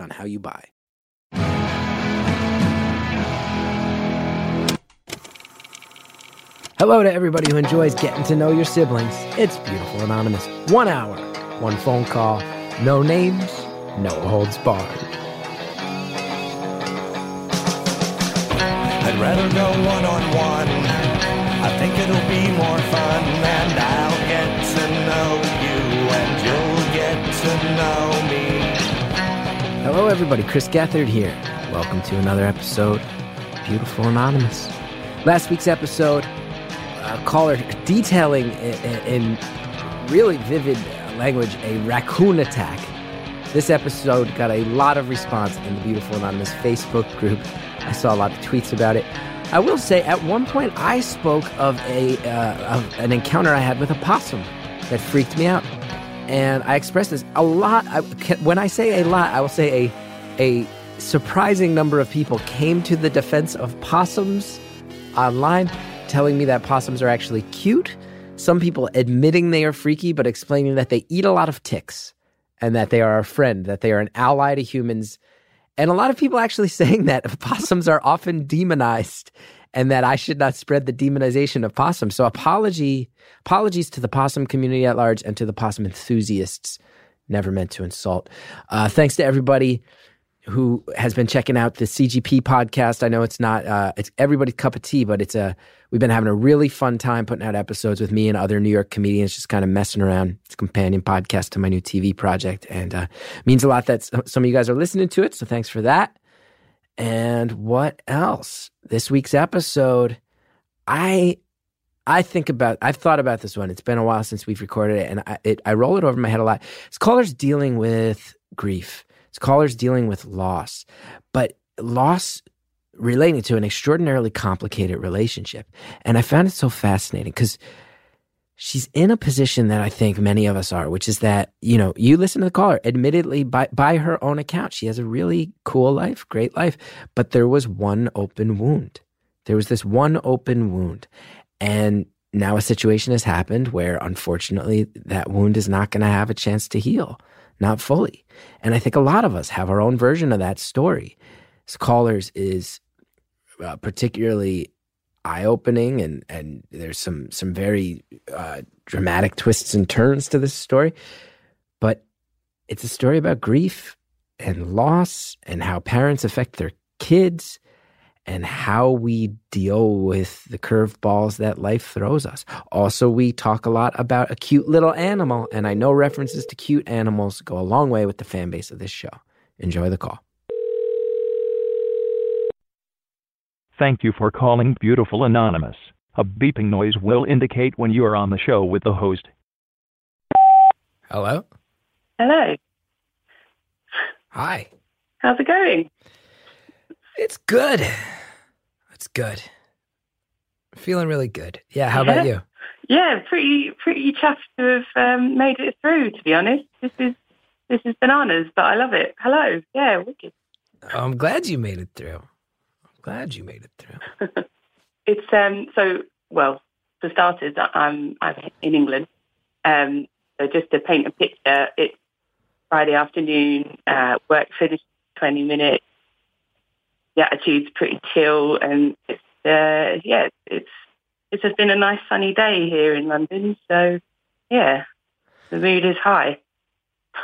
on how you buy. Hello to everybody who enjoys getting to know your siblings. It's Beautiful Anonymous. One hour, one phone call, no names, no holds barred. I'd rather go one on one. I think it'll be more fun, and I'll get to know you, and you'll get to know me. Hello, everybody. Chris Gethard here. Welcome to another episode, of Beautiful Anonymous. Last week's episode, a caller detailing i- in really vivid language a raccoon attack. This episode got a lot of response in the Beautiful Anonymous Facebook group. I saw a lot of tweets about it. I will say, at one point, I spoke of a uh, of an encounter I had with a possum that freaked me out, and I express this a lot. I, when I say a lot, I will say a a surprising number of people came to the defense of possums online, telling me that possums are actually cute. Some people admitting they are freaky, but explaining that they eat a lot of ticks and that they are a friend, that they are an ally to humans. And a lot of people actually saying that possums are often demonized and that I should not spread the demonization of possum. So apology apologies to the possum community at large and to the possum enthusiasts. Never meant to insult. Uh, thanks to everybody who has been checking out the CGP podcast. I know it's not uh, it's everybody's cup of tea, but it's a we've been having a really fun time putting out episodes with me and other New York comedians, just kind of messing around. It's a companion podcast to my new TV project, and uh, means a lot that some of you guys are listening to it. So thanks for that. And what else? This week's episode, I I think about I've thought about this one. It's been a while since we've recorded it, and I it, I roll it over my head a lot. It's callers dealing with grief. It's callers dealing with loss, but loss relating to an extraordinarily complicated relationship. And I found it so fascinating because she's in a position that I think many of us are, which is that, you know, you listen to the caller, admittedly, by, by her own account, she has a really cool life, great life, but there was one open wound. There was this one open wound. And now a situation has happened where unfortunately that wound is not going to have a chance to heal, not fully. And I think a lot of us have our own version of that story. This callers is uh, particularly eye-opening and and there's some some very uh, dramatic twists and turns to this story but it's a story about grief and loss and how parents affect their kids and how we deal with the curveballs that life throws us. Also, we talk a lot about a cute little animal, and I know references to cute animals go a long way with the fan base of this show. Enjoy the call. Thank you for calling Beautiful Anonymous. A beeping noise will indicate when you are on the show with the host. Hello? Hello. Hi. How's it going? It's good. It's good. Feeling really good. Yeah, how about you? Yeah, pretty pretty chuffed to have um, made it through. To be honest, this is this is bananas, but I love it. Hello. Yeah, wicked. I'm glad you made it through. Glad you made it through. It's um so well for starters, I'm I'm in England. Um, so just to paint a picture, it's Friday afternoon. Uh, work finished twenty minutes. The attitude's pretty chill, and it's uh, yeah, it's it's just been a nice sunny day here in London. So yeah, the mood is high.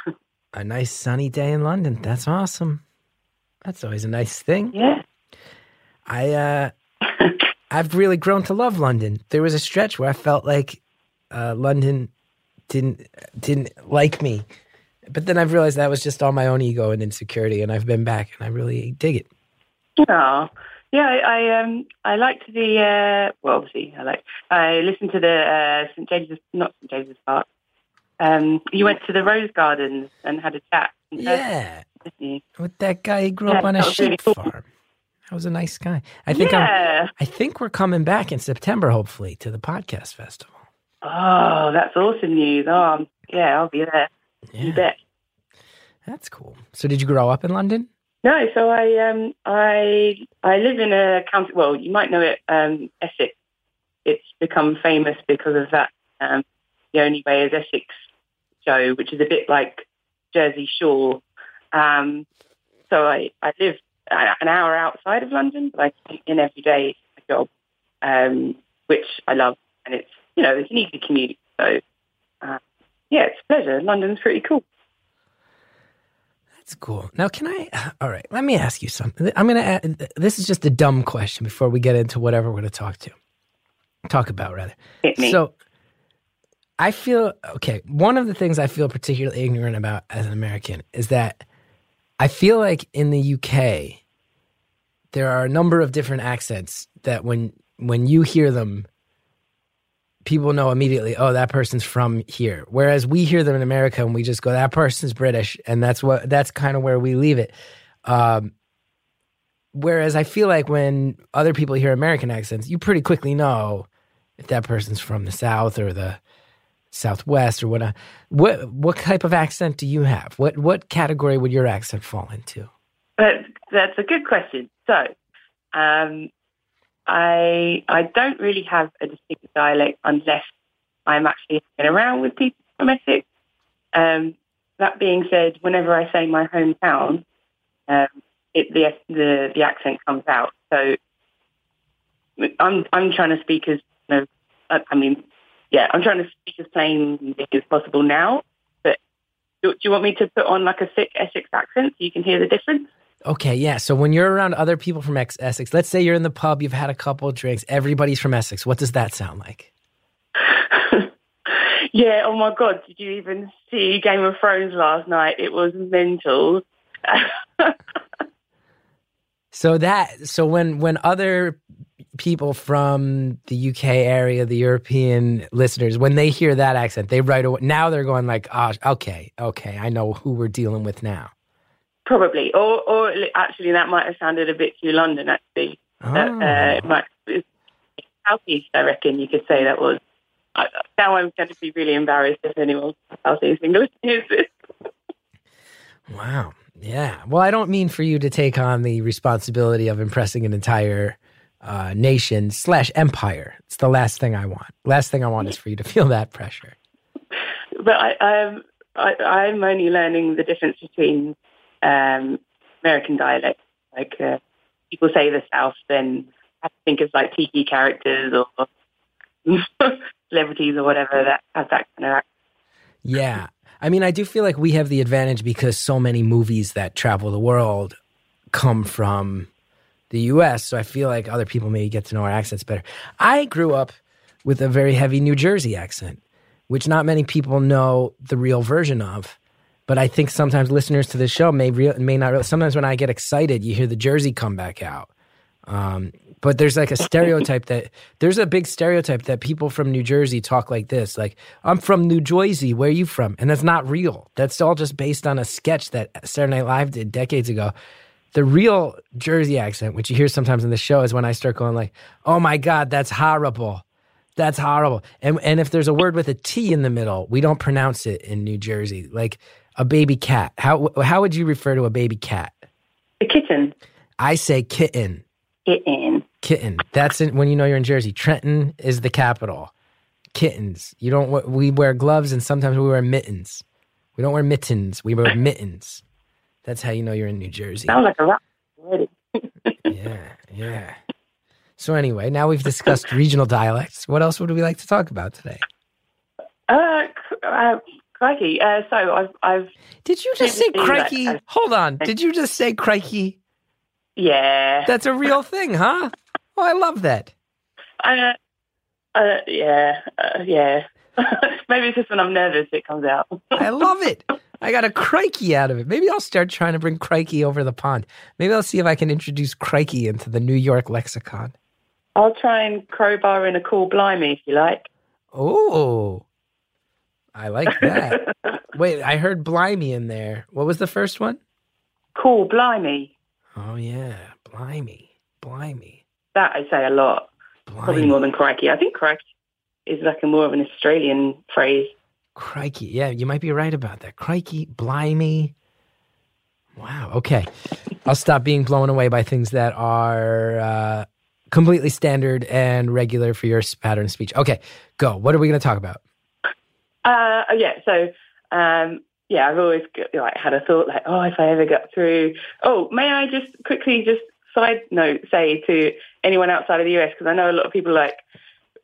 A nice sunny day in London. That's awesome. That's always a nice thing. Yeah. I uh I've really grown to love London. There was a stretch where I felt like uh, London didn't didn't like me, but then I've realized that was just all my own ego and insecurity, and I've been back, and I really dig it. Oh, yeah. I, I um I liked the uh, well, obviously I like I listened to the uh, St James's not St James's Park. Um, you went to the Rose Gardens and had a chat. Yeah. With that guy, he grew up on a was really sheep cool. farm. That was a nice guy. I think I'm, yeah. I think we're coming back in September, hopefully, to the podcast festival. Oh, that's awesome news. Oh, um, yeah, I'll be there. You Yeah, bet. that's cool. So, did you grow up in London? No, so I um I I live in a county. Well, you might know it, um, Essex. It's become famous because of that. Um, the only way is Essex show, which is a bit like Jersey Shore. Um, so I I live an hour outside of London, but I commute in every day my job, um, which I love, and it's you know it's an easy commute. So uh, yeah, it's a pleasure. London's pretty cool. That's cool. Now, can I? All right, let me ask you something. I'm gonna. Add, this is just a dumb question before we get into whatever we're gonna talk to, talk about rather. So, I feel okay. One of the things I feel particularly ignorant about as an American is that I feel like in the UK there are a number of different accents that when when you hear them people know immediately oh that person's from here. Whereas we hear them in America and we just go that person's British and that's what that's kind of where we leave it. Um whereas I feel like when other people hear American accents you pretty quickly know if that person's from the south or the southwest or what what what type of accent do you have? What what category would your accent fall into But that's a good question. So, um, I I don't really have a distinct dialect unless I'm actually hanging around with people from Essex. Um, that being said, whenever I say my hometown, um, it, the the the accent comes out. So, I'm I'm trying to speak as you know, I mean, yeah, I'm trying to speak as plain as possible now. But do, do you want me to put on like a thick Essex accent so you can hear the difference? Okay, yeah. So when you're around other people from Ex- Essex, let's say you're in the pub, you've had a couple of drinks, everybody's from Essex. What does that sound like? yeah, oh my God, did you even see Game of Thrones last night? It was mental. So that so when when other people from the UK area, the European listeners, when they hear that accent, they right away now they're going like, "Ah, okay, okay, I know who we're dealing with now." Probably. Or, or actually, that might have sounded a bit too London, actually. Oh. Uh, it might, Southeast, I reckon you could say that was. I, now I'm going to be really embarrassed if anyone Southeast English hears this. Wow. Yeah. Well, I don't mean for you to take on the responsibility of impressing an entire uh, nation slash empire. It's the last thing I want. Last thing I want is for you to feel that pressure. But I, I'm, I, I'm only learning the difference between um, American dialects. Like uh, people say the South, then I think of like tiki characters or celebrities or whatever that have that kind of accent. Yeah. I mean, I do feel like we have the advantage because so many movies that travel the world come from the US. So I feel like other people maybe get to know our accents better. I grew up with a very heavy New Jersey accent, which not many people know the real version of. But I think sometimes listeners to this show may real, may not. Real, sometimes when I get excited, you hear the Jersey come back out. Um, but there's like a stereotype that there's a big stereotype that people from New Jersey talk like this, like I'm from New Jersey. Where are you from? And that's not real. That's all just based on a sketch that Saturday Night Live did decades ago. The real Jersey accent, which you hear sometimes in the show, is when I start going like, "Oh my god, that's horrible." That's horrible. And and if there's a word with a T in the middle, we don't pronounce it in New Jersey. Like a baby cat. How how would you refer to a baby cat? A kitten. I say kitten. Kitten. Kitten. That's in, when you know you're in Jersey. Trenton is the capital. Kittens. You don't. We wear gloves and sometimes we wear mittens. We don't wear mittens. We wear mittens. That's how you know you're in New Jersey. Sounds like a already. Yeah, yeah. So anyway, now we've discussed regional dialects. What else would we like to talk about today? Uh, uh, crikey. Uh, so I've, I've, Did you just say crikey? a- Hold on. Did you just say crikey? yeah. That's a real thing, huh? Oh, I love that. Uh, uh, yeah, uh, yeah. Maybe it's just when I'm nervous it comes out. I love it. I got a crikey out of it. Maybe I'll start trying to bring crikey over the pond. Maybe I'll see if I can introduce crikey into the New York lexicon. I'll try and crowbar in a cool blimey if you like. Oh, I like that. Wait, I heard blimey in there. What was the first one? Cool, blimey. Oh yeah, blimey, blimey, That I say a lot, probably more than crikey. I think crikey is like a more of an Australian phrase. crikey. Yeah, you might be right about that. Crikey, blimey. Wow. Okay, I'll stop being blown away by things that are uh, completely standard and regular for your pattern of speech. Okay, go. What are we going to talk about? Uh, yeah, so um, yeah, I've always like had a thought like, oh, if I ever got through. Oh, may I just quickly just side note say to anyone outside of the US because I know a lot of people like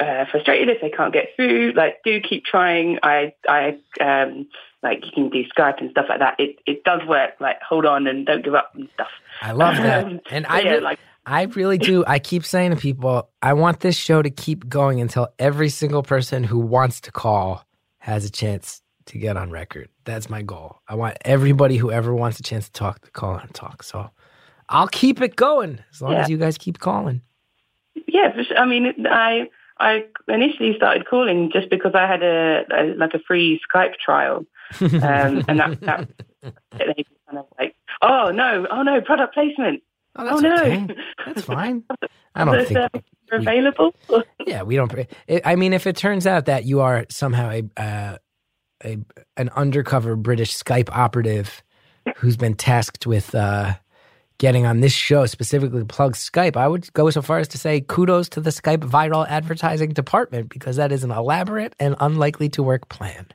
uh, frustrated if they can't get through. Like, do keep trying. I I um, like you can do Skype and stuff like that. It it does work. Like, hold on and don't give up and stuff. I love that, Um, and I yeah, really, like I really do. I keep saying to people, I want this show to keep going until every single person who wants to call has a chance to get on record. That's my goal. I want everybody who ever wants a chance to talk to call and talk. So I'll keep it going as long as you guys keep calling. Yeah, for sure. I mean, I I initially started calling just because I had a, a like a free Skype trial, um, and that that kind of like, oh no, oh no, product placement. Oh, that's oh no, okay. That's fine. I don't think. Services are we- available. Yeah, we don't. I mean, if it turns out that you are somehow a, uh, a an undercover British Skype operative who's been tasked with uh, getting on this show specifically to plug Skype, I would go so far as to say kudos to the Skype viral advertising department because that is an elaborate and unlikely to work plan.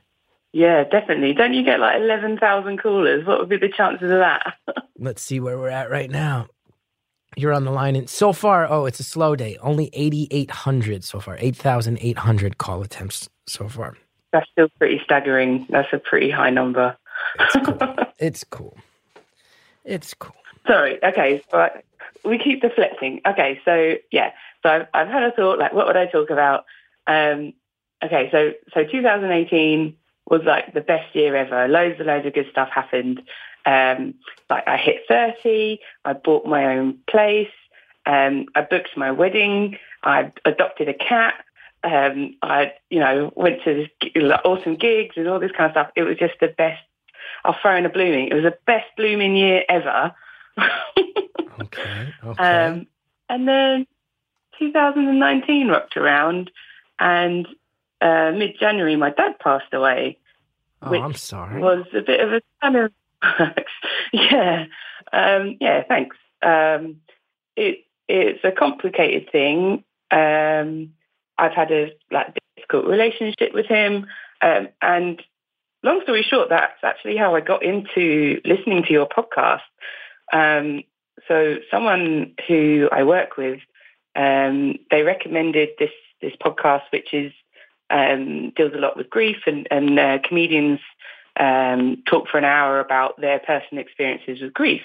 yeah, definitely. Don't you get like eleven thousand callers? What would be the chances of that? Let's see where we're at right now. You're on the line, and so far, oh, it's a slow day. Only 8,800 so far, 8,800 call attempts so far. That's still pretty staggering. That's a pretty high number. It's cool. it's cool. It's cool. Sorry. Okay. I, we keep deflecting. Okay. So yeah. So I've, I've had a thought. Like, what would I talk about? Um, okay. So so 2018 was like the best year ever. Loads and loads of good stuff happened. Um, like I hit 30. I bought my own place. Um, I booked my wedding. I adopted a cat. Um, I, you know, went to awesome gigs and all this kind of stuff. It was just the best. I'll throw in a blooming. It was the best blooming year ever. Okay. Okay. um, and then 2019 rocked around, and uh, mid-January, my dad passed away. oh, which I'm sorry. Was a bit of a kind of yeah, um, yeah. Thanks. Um, it it's a complicated thing. Um, I've had a like difficult relationship with him, um, and long story short, that's actually how I got into listening to your podcast. Um, so someone who I work with, um, they recommended this this podcast, which is deals a lot with grief, and, and uh, comedians um, talk for an hour about their personal experiences with grief.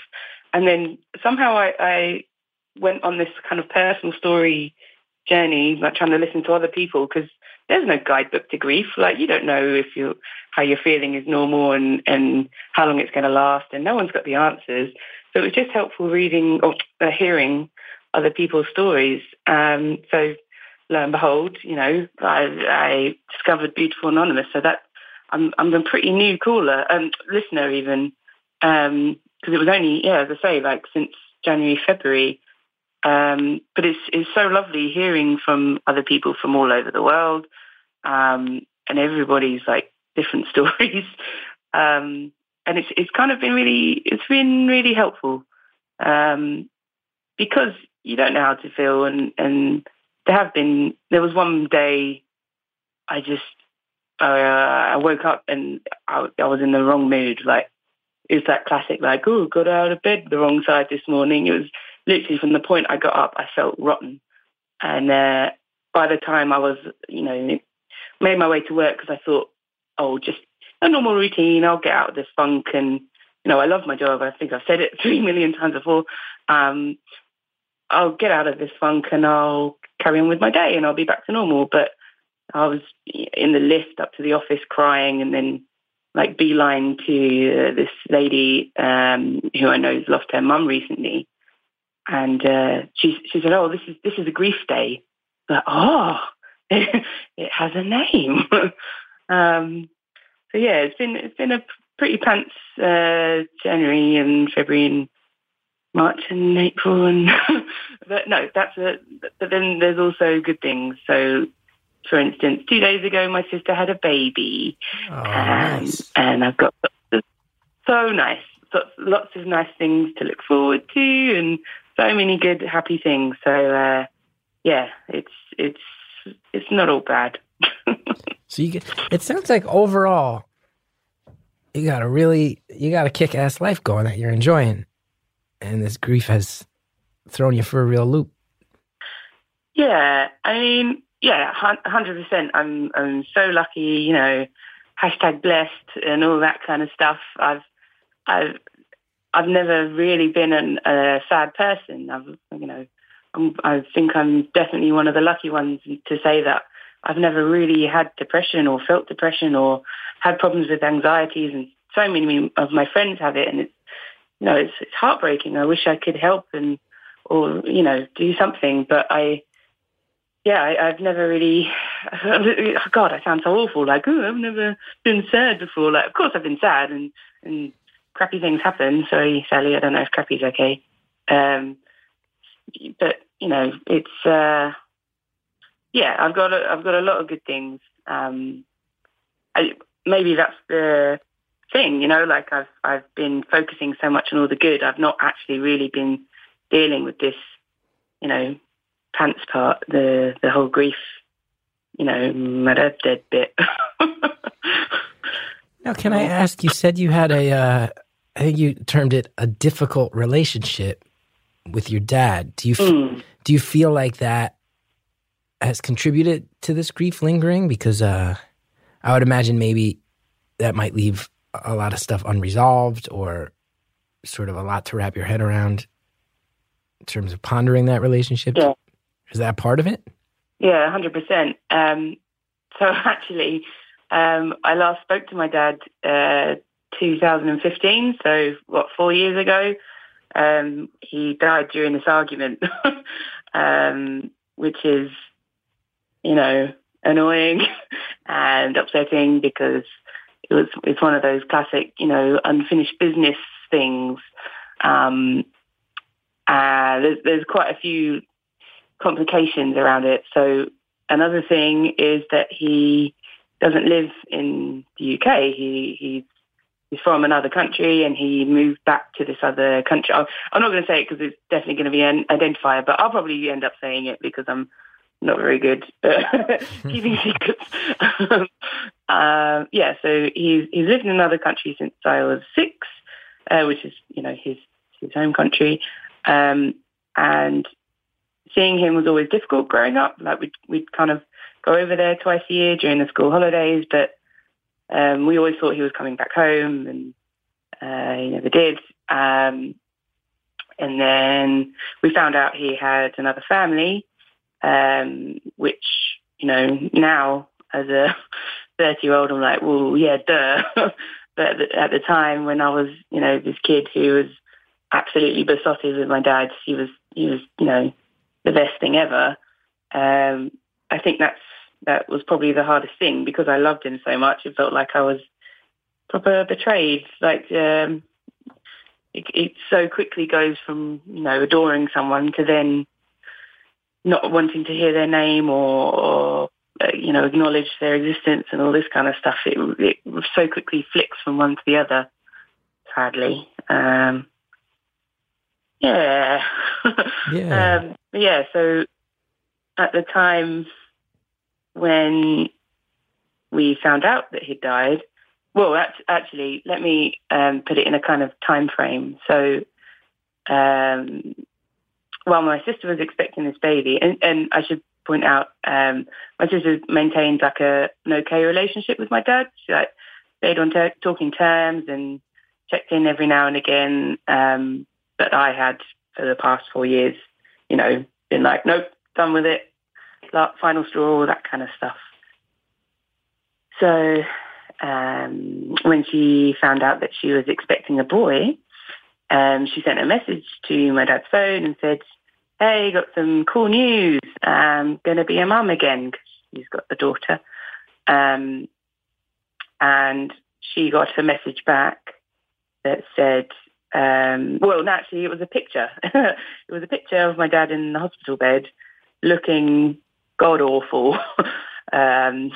And then somehow I, I went on this kind of personal story journey, like trying to listen to other people because there's no guidebook to grief. Like you don't know if you how you're feeling is normal and and how long it's going to last, and no one's got the answers. So it was just helpful reading or uh, hearing other people's stories. Um, so lo and behold, you know, I, I discovered Beautiful Anonymous. So that I'm I'm a pretty new caller, um, listener even, because it was only yeah, as I say, like since January February. Um, but it's it's so lovely hearing from other people from all over the world, um, and everybody's like different stories. Um, and it's it's kind of been really it's been really helpful um, because you don't know how to feel, and and there have been there was one day I just uh, I woke up and I, I was in the wrong mood. Like it was that classic, like oh, got out of bed the wrong side this morning. It was literally from the point I got up, I felt rotten, and uh, by the time I was, you know, made my way to work because I thought, oh, just a normal routine. I'll get out of this funk, and you know, I love my job. I think I've said it three million times before. Um, I'll get out of this funk and I'll carry on with my day, and I'll be back to normal. But I was in the lift up to the office crying, and then like beeline to uh, this lady um, who I know has lost her mum recently, and uh, she she said, "Oh, this is this is a grief day." But oh, it has a name. um, so yeah, it's been it's been a pretty pants uh, January and February and March and April and but no, that's a but then there's also good things. So for instance, two days ago my sister had a baby. Oh, um, nice. and I've got so nice, lots of nice things to look forward to, and so many good, happy things. So uh, yeah, it's it's it's not all bad. So you get, it sounds like overall, you got a really, you got a kick ass life going that you're enjoying. And this grief has thrown you for a real loop. Yeah, I mean, yeah, hundred percent. I'm I'm so lucky, you know, hashtag blessed and all that kind of stuff. I've I've I've never really been an, a sad person. I've you know, I'm, I think I'm definitely one of the lucky ones to say that I've never really had depression or felt depression or had problems with anxieties, and so many of my friends have it, and it's you know it's it's heartbreaking. I wish I could help and or you know do something, but I yeah, I, I've never really. God, I sound so awful. Like, oh, I've never been sad before. Like, of course, I've been sad, and and crappy things happen. Sorry, Sally, I don't know if crappy's okay. Um, but you know, it's uh, yeah, I've got a, I've got a lot of good things. Um, I, maybe that's the thing, you know. Like I've I've been focusing so much on all the good. I've not actually really been dealing with this, you know, pants part, the the whole grief, you know, my dad dead bit. Now, can I ask? You said you had a, uh, I think you termed it a difficult relationship with your dad. Do you f- Mm. do you feel like that has contributed to this grief lingering? Because uh, I would imagine maybe that might leave a lot of stuff unresolved, or sort of a lot to wrap your head around in terms of pondering that relationship. Yeah. Is that part of it? Yeah, hundred percent. Um, so actually, um, I last spoke to my dad uh, 2015. So what, four years ago? Um, he died during this argument, um, which is, you know, annoying and upsetting because it was it's one of those classic, you know, unfinished business things. Um, uh, there's, there's quite a few complications around it. So another thing is that he doesn't live in the UK. He he's he's from another country and he moved back to this other country. I'm I'm not going to say it because it's definitely going to be an identifier, but I'll probably end up saying it because I'm not very good at keeping secrets. um, yeah, so he's he's lived in another country since I was six, uh, which is you know his his home country, um, and seeing him was always difficult growing up. Like we'd we'd kind of go over there twice a year during the school holidays, but um, we always thought he was coming back home, and uh, he never did. Um, and then we found out he had another family, um, which you know now as a thirty-year-old, I'm like, well, yeah, duh. but at the, at the time when I was, you know, this kid who was absolutely besotted with my dad, he was, he was, you know, the best thing ever. Um, I think that's that was probably the hardest thing because I loved him so much. It felt like I was proper betrayed. Like um, it, it so quickly goes from you know adoring someone to then not wanting to hear their name or, or uh, you know acknowledge their existence and all this kind of stuff. It, it so quickly flicks from one to the other. Sadly. Um, yeah. Yeah. um, yeah, so at the time when we found out that he'd died, well, act- actually, let me um, put it in a kind of time frame. So, um, while my sister was expecting this baby, and, and I should point out, um, my sister maintained like a an okay relationship with my dad. She like stayed on ter- talking terms and checked in every now and again. Um, but I had for the past four years, you know, been like, nope, done with it, final straw, all that kind of stuff. So um, when she found out that she was expecting a boy, um, she sent a message to my dad's phone and said, hey, got some cool news. I'm going to be a mum again because she's got a daughter. Um, and she got a message back that said, um, well, naturally, it was a picture. it was a picture of my dad in the hospital bed, looking god awful, um,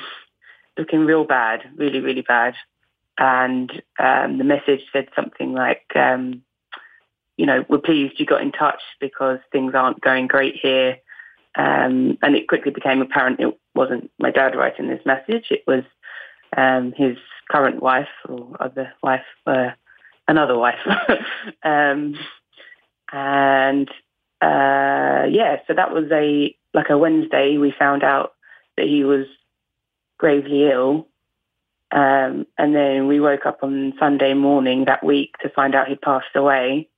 looking real bad, really, really bad. And um, the message said something like, um, you know, we're pleased you got in touch because things aren't going great here. Um, and it quickly became apparent it wasn't my dad writing this message. It was um, his current wife or other wife, uh, another wife. um, and uh, yeah, so that was a like a Wednesday. We found out that he was gravely ill, um, and then we woke up on Sunday morning that week to find out he'd passed away.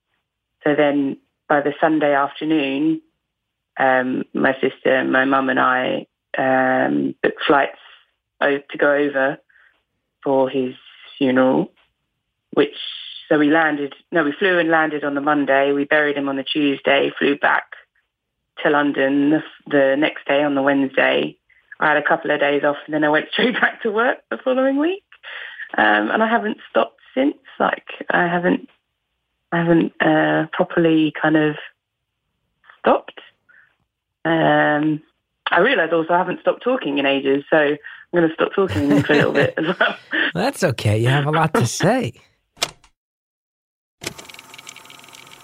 So then by the Sunday afternoon, um, my sister, my mum, and I um, booked flights to go over for his funeral, which so we landed. No, we flew and landed on the Monday. We buried him on the Tuesday. Flew back to London the, the next day on the Wednesday. I had a couple of days off, and then I went straight back to work the following week. Um, and I haven't stopped since. Like I haven't, I haven't uh, properly kind of stopped. Um, I realise also I haven't stopped talking in ages, so I'm going to stop talking for a little bit as well. That's okay. You have a lot to say.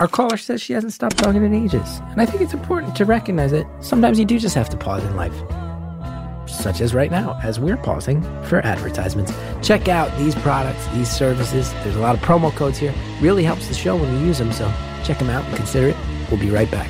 Our caller says she hasn't stopped talking in ages. And I think it's important to recognize that sometimes you do just have to pause in life. Such as right now, as we're pausing for advertisements. Check out these products, these services. There's a lot of promo codes here. Really helps the show when you use them, so check them out and consider it. We'll be right back.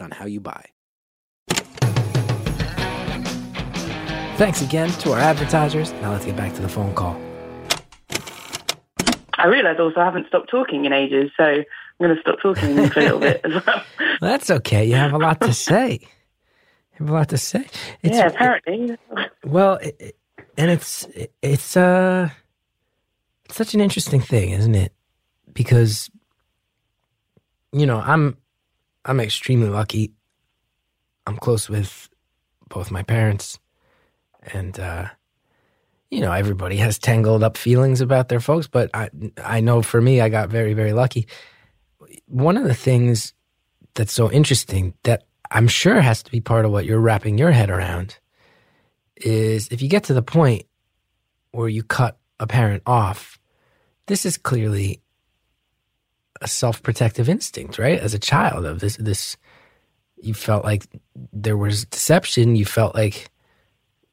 on how you buy. Thanks again to our advertisers. Now let's get back to the phone call. I realise also I haven't stopped talking in ages, so I'm going to stop talking for a little bit as well. That's okay. You have a lot to say. You have a lot to say. It's, yeah, apparently. It, well, it, and it's it's uh it's such an interesting thing, isn't it? Because you know, I'm I'm extremely lucky. I'm close with both my parents, and uh, you know everybody has tangled up feelings about their folks. But I I know for me, I got very very lucky. One of the things that's so interesting that I'm sure has to be part of what you're wrapping your head around is if you get to the point where you cut a parent off, this is clearly a self-protective instinct, right? As a child of this this you felt like there was deception, you felt like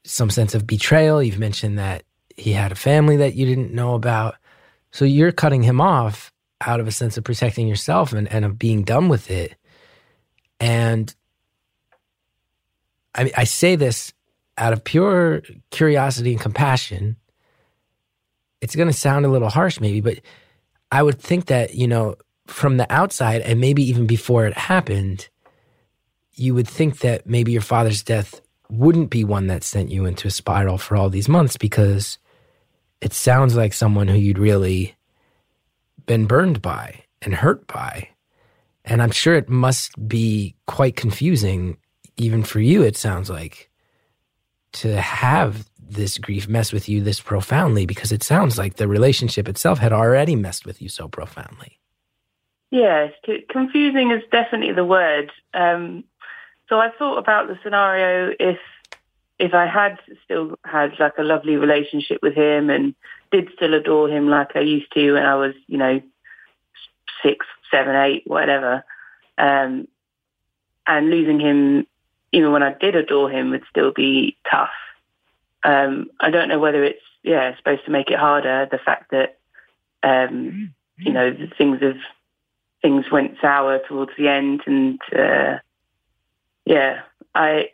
some sense of betrayal. You've mentioned that he had a family that you didn't know about. So you're cutting him off out of a sense of protecting yourself and, and of being done with it. And I, I say this out of pure curiosity and compassion. It's going to sound a little harsh, maybe, but I would think that, you know, from the outside and maybe even before it happened, you would think that maybe your father's death wouldn't be one that sent you into a spiral for all these months because it sounds like someone who you'd really been burned by and hurt by. And I'm sure it must be quite confusing, even for you, it sounds like, to have this grief mess with you this profoundly because it sounds like the relationship itself had already messed with you so profoundly. Yes, confusing is definitely the word. Um, so I thought about the scenario if if I had still had like a lovely relationship with him and did still adore him like I used to when I was, you know, six, seven, eight, whatever, um, and losing him even when I did adore him would still be tough. Um, I don't know whether it's yeah supposed to make it harder. The fact that um, you know things have things went sour towards the end, and uh, yeah, I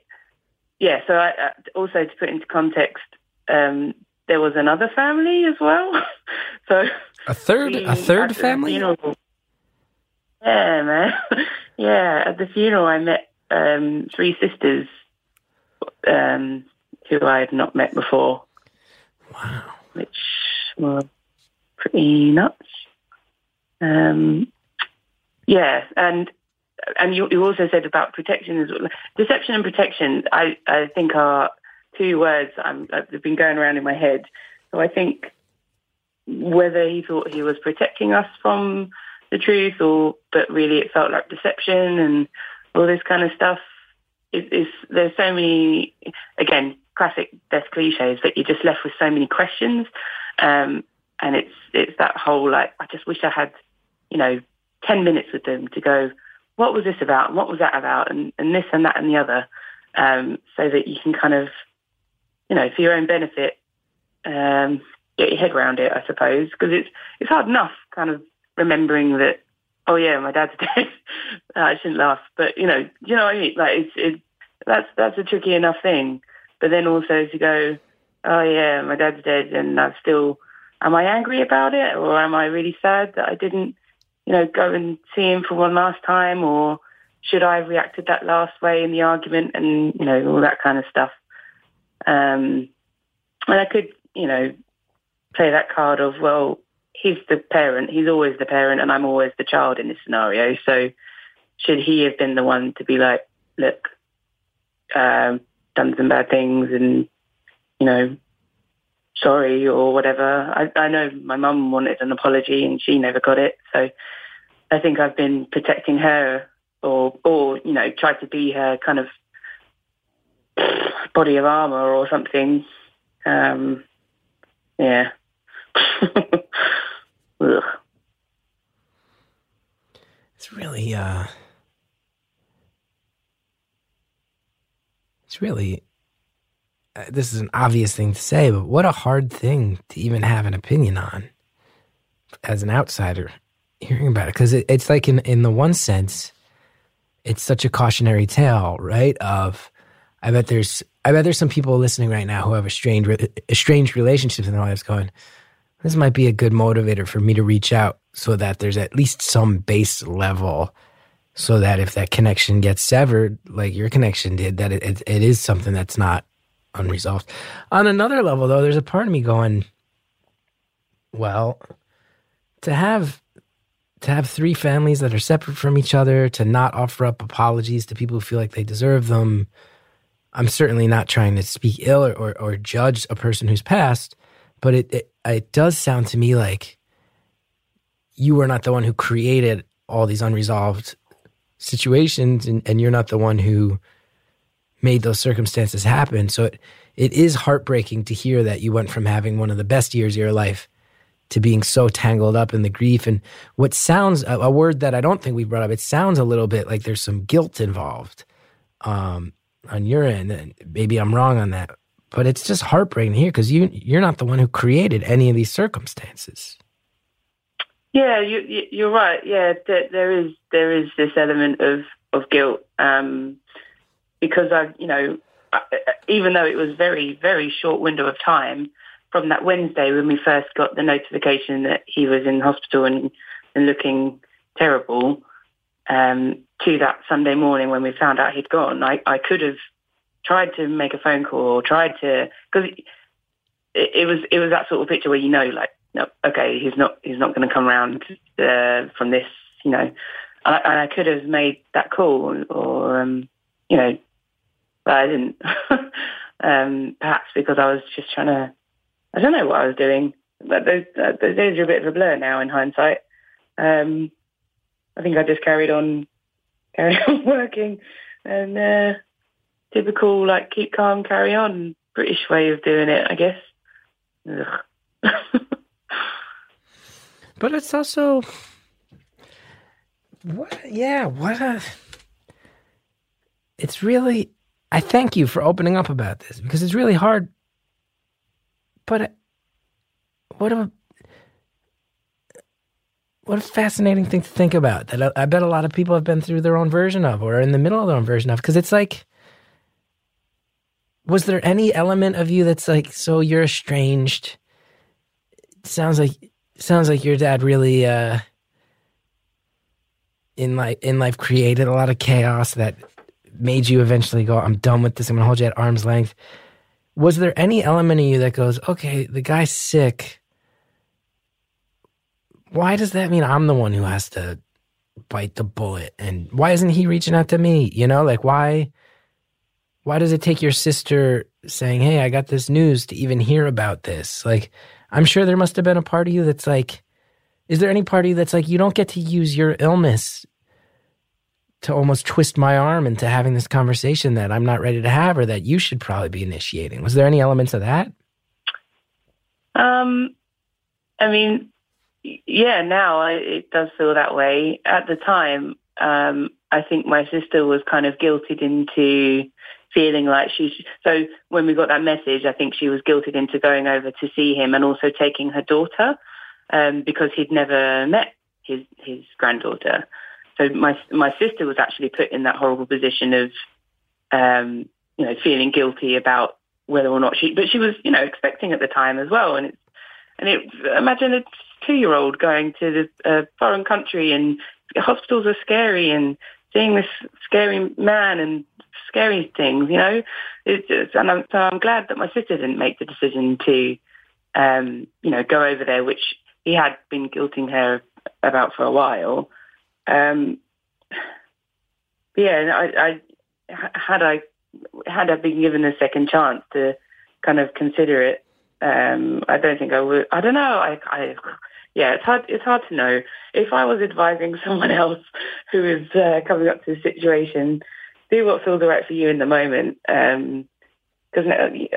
yeah. So I, also to put into context, um, there was another family as well. so A third, a third family. funeral- yeah, man. yeah, at the funeral, I met um, three sisters um, who I had not met before, Wow. which were pretty nuts. Um, yeah, and and you, you also said about protection as well. Deception and protection, I, I think are two words I'm, I've been going around in my head. So I think whether he thought he was protecting us from the truth, or but really it felt like deception and all this kind of stuff. It's, there's so many, again, classic death cliches, but you're just left with so many questions. Um, and it's it's that whole like, I just wish I had, you know, ten minutes with them to go, what was this about? And what was that about? And and this and that and the other, um, so that you can kind of, you know, for your own benefit, um, get your head around it, I suppose, because it's it's hard enough kind of remembering that. Oh yeah, my dad's dead. I shouldn't laugh, but you know, you know what I mean. Like it's it, that's that's a tricky enough thing. But then also to go, oh yeah, my dad's dead, and I'm still. Am I angry about it, or am I really sad that I didn't, you know, go and see him for one last time, or should I have reacted that last way in the argument, and you know, all that kind of stuff. Um, and I could, you know, play that card of well, he's the parent, he's always the parent, and I'm always the child in this scenario. So should he have been the one to be like, look, um, done some bad things, and you know, sorry or whatever. I, I know my mum wanted an apology and she never got it. So I think I've been protecting her or, or, you know, tried to be her kind of body of armor or something. Um, yeah. It's really, uh, it's really, uh, this is an obvious thing to say, but what a hard thing to even have an opinion on as an outsider hearing about it. Cause it, it's like in, in the one sense, it's such a cautionary tale, right? Of, I bet there's, I bet there's some people listening right now who have a strange, relationships in their lives going, this might be a good motivator for me to reach out so that there's at least some base level so that if that connection gets severed like your connection did that it, it, it is something that's not unresolved. On another level though there's a part of me going well to have to have three families that are separate from each other to not offer up apologies to people who feel like they deserve them i'm certainly not trying to speak ill or, or, or judge a person who's passed but it, it it does sound to me like you were not the one who created all these unresolved situations and, and you're not the one who made those circumstances happen. So it, it is heartbreaking to hear that you went from having one of the best years of your life to being so tangled up in the grief. And what sounds a, a word that i don't think we brought up it sounds a little bit like there's some guilt involved um, on your end. And maybe i'm wrong on that but it's just heartbreaking to hear because you you're not the one who created any of these circumstances. Yeah, you, you, you're right. Yeah, there, is there is this element of of guilt um, because I, you know, even though it was very very short window of time from that Wednesday when we first got the notification that he was in hospital and and looking terrible, um, to that Sunday morning when we found out he'd gone, I, I could have tried to make a phone call or tried to because it, it was it was that sort of picture where you know like okay he's not he's not going to come around uh, from this you know. And I, I could have made that call or um, you know but I didn't. Um, perhaps because I was just trying to I don't know what I was doing. But those uh, those are a bit of a blur now in hindsight. Um, I think I just carried on carried on working and uh, typical like keep calm, carry on British way of doing it, I guess. But it's also what yeah, what a it's really I thank you for opening up about this because it's really hard. But what a what a fascinating thing to think about that I, I bet a lot of people have been through their own version of or in the middle of their own version of because it's like was there any element of you that's like, so you're estranged? sounds like sounds like your dad really uh in life in life created a lot of chaos that made you eventually go, I'm done with this. I'm gonna hold you at arm's length. Was there any element of you that goes, okay, the guy's sick. Why does that mean I'm the one who has to bite the bullet? And why isn't he reaching out to me? You know, like why why does it take your sister saying, Hey, I got this news to even hear about this? Like I'm sure there must have been a part of you that's like, is there any part of you that's like, you don't get to use your illness to almost twist my arm into having this conversation that I'm not ready to have or that you should probably be initiating? Was there any elements of that? Um, I mean, yeah, now it does feel that way. At the time, um, I think my sister was kind of guilted into feeling like she. So when we got that message, I think she was guilted into going over to see him and also taking her daughter um, because he'd never met his his granddaughter. So my my sister was actually put in that horrible position of, um, you know, feeling guilty about whether or not she, but she was, you know, expecting at the time as well. And it's, and it, imagine a two-year-old going to the uh, foreign country and hospitals are scary and seeing this scary man and scary things, you know. It's just, and I'm, so I'm glad that my sister didn't make the decision to, um, you know, go over there, which he had been guilting her about for a while. Um, yeah, I, I had I had I been given a second chance to kind of consider it, um, I don't think I would. I don't know. I, I yeah, it's hard. It's hard to know. If I was advising someone else who is uh, coming up to the situation, do what feels right for you in the moment. Um, because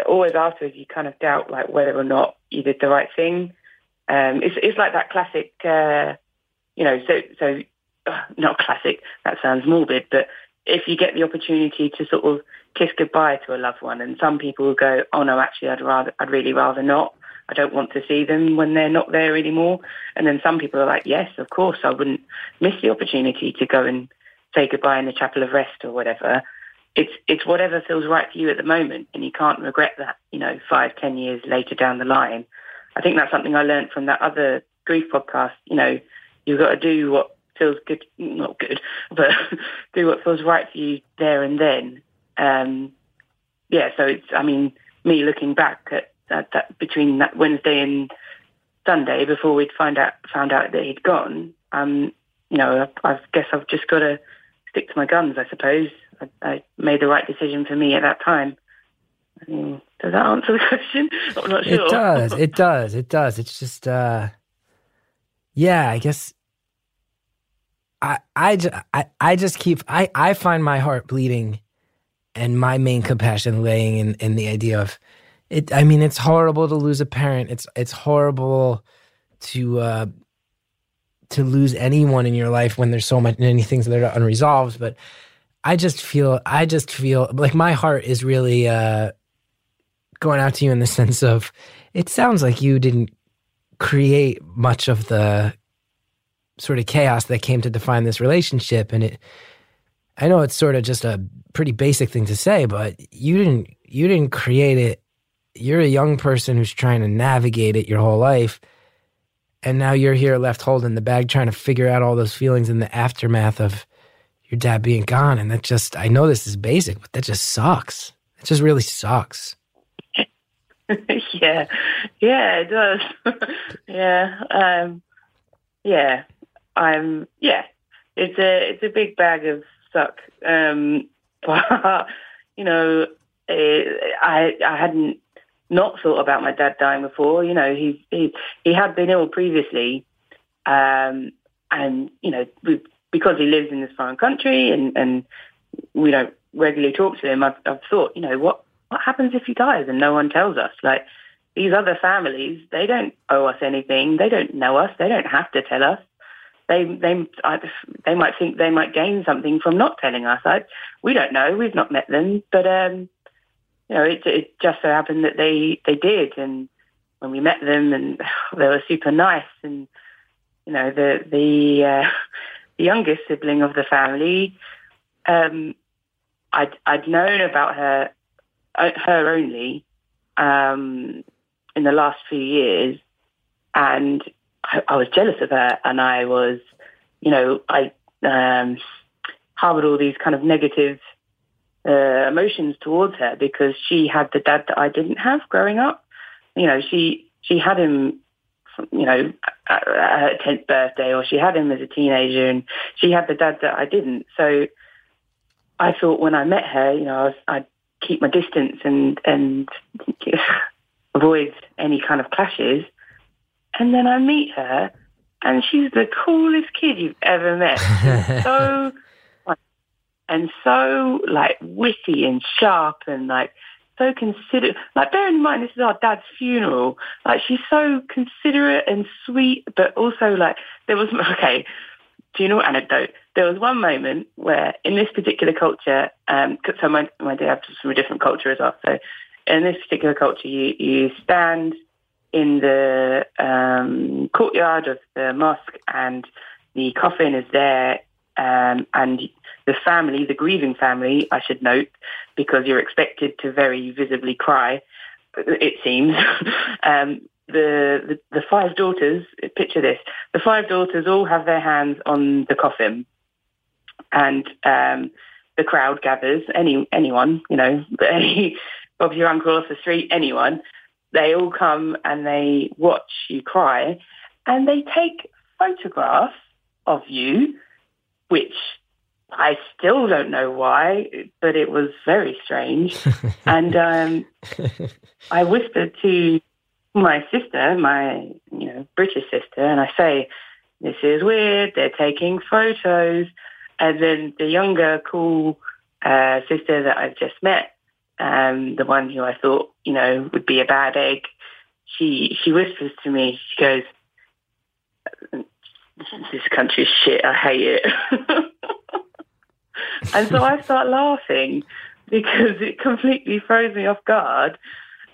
always afterwards you kind of doubt like whether or not you did the right thing. Um, it's it's like that classic, uh, you know. So so uh, not classic. That sounds morbid, but if you get the opportunity to sort of kiss goodbye to a loved one, and some people will go, "Oh no, actually, I'd rather, I'd really rather not. I don't want to see them when they're not there anymore." And then some people are like, "Yes, of course, I wouldn't miss the opportunity to go and say goodbye in the chapel of rest or whatever. It's it's whatever feels right for you at the moment, and you can't regret that. You know, five, ten years later down the line. I think that's something I learned from that other grief podcast. You know, you've got to do what feels good, not good, but do what feels right for you there and then. Um, yeah, so it's. I mean, me looking back at that, that between that Wednesday and Sunday before we'd find out found out that he'd gone. Um, you know, I, I guess I've just got to stick to my guns, I suppose. I, I made the right decision for me at that time. I mean, does that answer the question? I'm not sure. It does. It does. It does. It's just, uh, yeah, I guess. I, I, I, I just keep, I, I find my heart bleeding and my main compassion laying in, in the idea of it. I mean, it's horrible to lose a parent. It's, it's horrible to, uh, to lose anyone in your life when there's so much many things that are unresolved. But I just feel I just feel like my heart is really uh, going out to you in the sense of it sounds like you didn't create much of the sort of chaos that came to define this relationship and it I know it's sort of just a pretty basic thing to say but you didn't you didn't create it you're a young person who's trying to navigate it your whole life and now you're here left holding the bag trying to figure out all those feelings in the aftermath of your dad being gone. And that just i know this is basic but that just sucks. It just really sucks. Yeah. Yeah it does. Yeah um yeah. I'm yeah. It's a it's a big bag of suck um but you know it, i i hadn't not thought about my dad dying before. You know, he he he had been ill previously, um, and you know, we, because he lives in this foreign country and and we don't regularly talk to him. I've, I've thought, you know, what what happens if he dies and no one tells us? Like these other families, they don't owe us anything. They don't know us. They don't have to tell us. They they I, they might think they might gain something from not telling us. I, we don't know. We've not met them, but um, you know, it, it just so happened that they, they did. And when we met them and they were super nice and, you know, the, the, uh, the youngest sibling of the family, um, I'd, I'd known about her uh, her only um, in the last few years, and I, I was jealous of her, and I was, you know, I um, harbored all these kind of negative uh, emotions towards her because she had the dad that I didn't have growing up. You know, she she had him, you know, at, at her tenth birthday, or she had him as a teenager, and she had the dad that I didn't. So I thought when I met her, you know, I was, I'd keep my distance and and avoid any kind of clashes. And then I meet her, and she's the coolest kid you've ever met. So and so like witty and sharp and like so considerate. Like bearing in mind this is our dad's funeral. Like she's so considerate and sweet, but also like there was okay. Know anecdote? There was one moment where in this particular culture, um, so my my dad's from a different culture as well. So in this particular culture, you you stand in the um, courtyard of the mosque and the coffin is there um, and the family, the grieving family, I should note, because you're expected to very visibly cry, it seems. um, the, the, the five daughters, picture this, the five daughters all have their hands on the coffin, and um, the crowd gathers. Any anyone, you know, any Bob's your uncle off the street, anyone, they all come and they watch you cry, and they take photographs of you which I still don't know why, but it was very strange. and um, I whispered to my sister, my you know British sister, and I say, "This is weird. They're taking photos." And then the younger, cool uh, sister that I've just met, um, the one who I thought you know would be a bad egg, she she whispers to me. She goes, this country's shit. I hate it. and so I start laughing because it completely throws me off guard.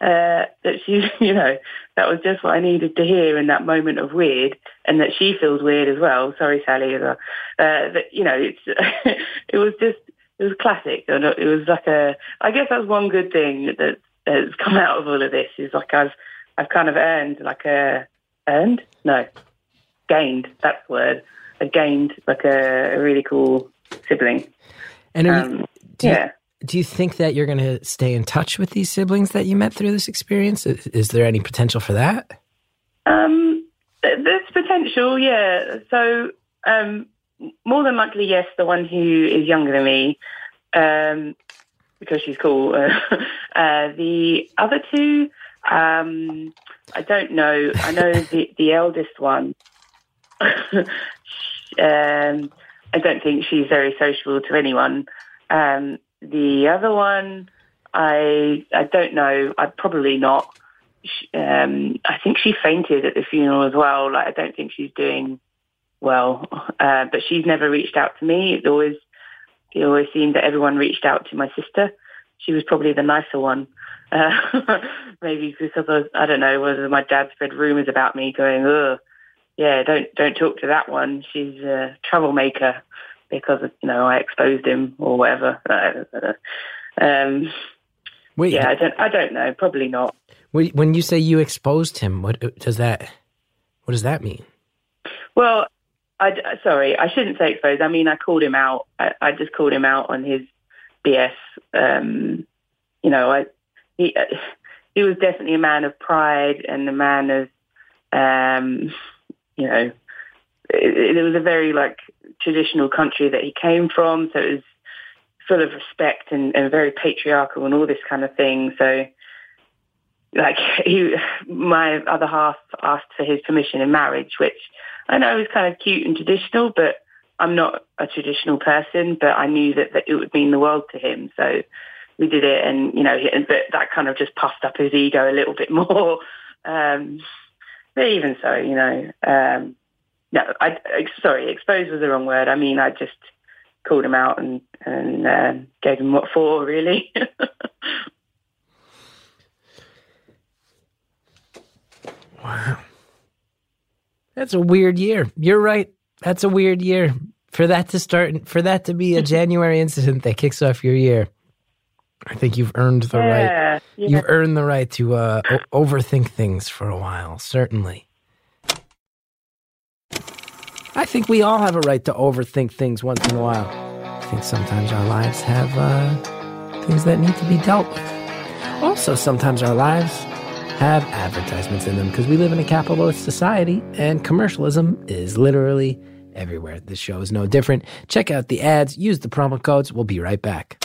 Uh, that she, you know, that was just what I needed to hear in that moment of weird, and that she feels weird as well. Sorry, Sally. Uh, that you know, it's it was just it was classic, and it was like a. I guess that's one good thing that has come out of all of this is like I've I've kind of earned like a earned no gained, that's the word, I gained like a, a really cool sibling. And um, do yeah. You, do you think that you're going to stay in touch with these siblings that you met through this experience? Is, is there any potential for that? Um, there's potential, yeah. So, um, more than likely, yes, the one who is younger than me, um, because she's cool. uh, the other two, um, I don't know. I know the, the eldest one um, I don't think she's very sociable to anyone. Um, the other one, I I don't know. I probably not. Um, I think she fainted at the funeral as well. Like I don't think she's doing well. Uh, but she's never reached out to me. It always it always seemed that everyone reached out to my sister. She was probably the nicer one. Uh, maybe because of, I don't know whether my dad spread rumors about me going, ugh, yeah, don't don't talk to that one. She's a troublemaker because you know I exposed him or whatever. Um, Wait, yeah, I don't I don't know. Probably not. When you say you exposed him, what does that what does that mean? Well, I sorry, I shouldn't say exposed. I mean, I called him out. I, I just called him out on his BS. Um, you know, I he he was definitely a man of pride and a man of um, you know, it, it was a very like traditional country that he came from, so it was full of respect and, and very patriarchal and all this kind of thing. So, like he, my other half asked for his permission in marriage, which I know is kind of cute and traditional, but I'm not a traditional person. But I knew that, that it would mean the world to him, so we did it. And you know, but that kind of just puffed up his ego a little bit more. Um, but even so, you know, um, no, I, sorry, exposed was the wrong word. I mean, I just called him out and and uh, gave him what for, really. wow, that's a weird year. You're right. That's a weird year for that to start. For that to be a January incident that kicks off your year. I think you've earned the right. yeah, yeah. You've earned the right to uh, o- overthink things for a while. Certainly. I think we all have a right to overthink things once in a while. I think sometimes our lives have uh, things that need to be dealt with. Also, sometimes our lives have advertisements in them because we live in a capitalist society and commercialism is literally everywhere. This show is no different. Check out the ads, use the promo codes. We'll be right back.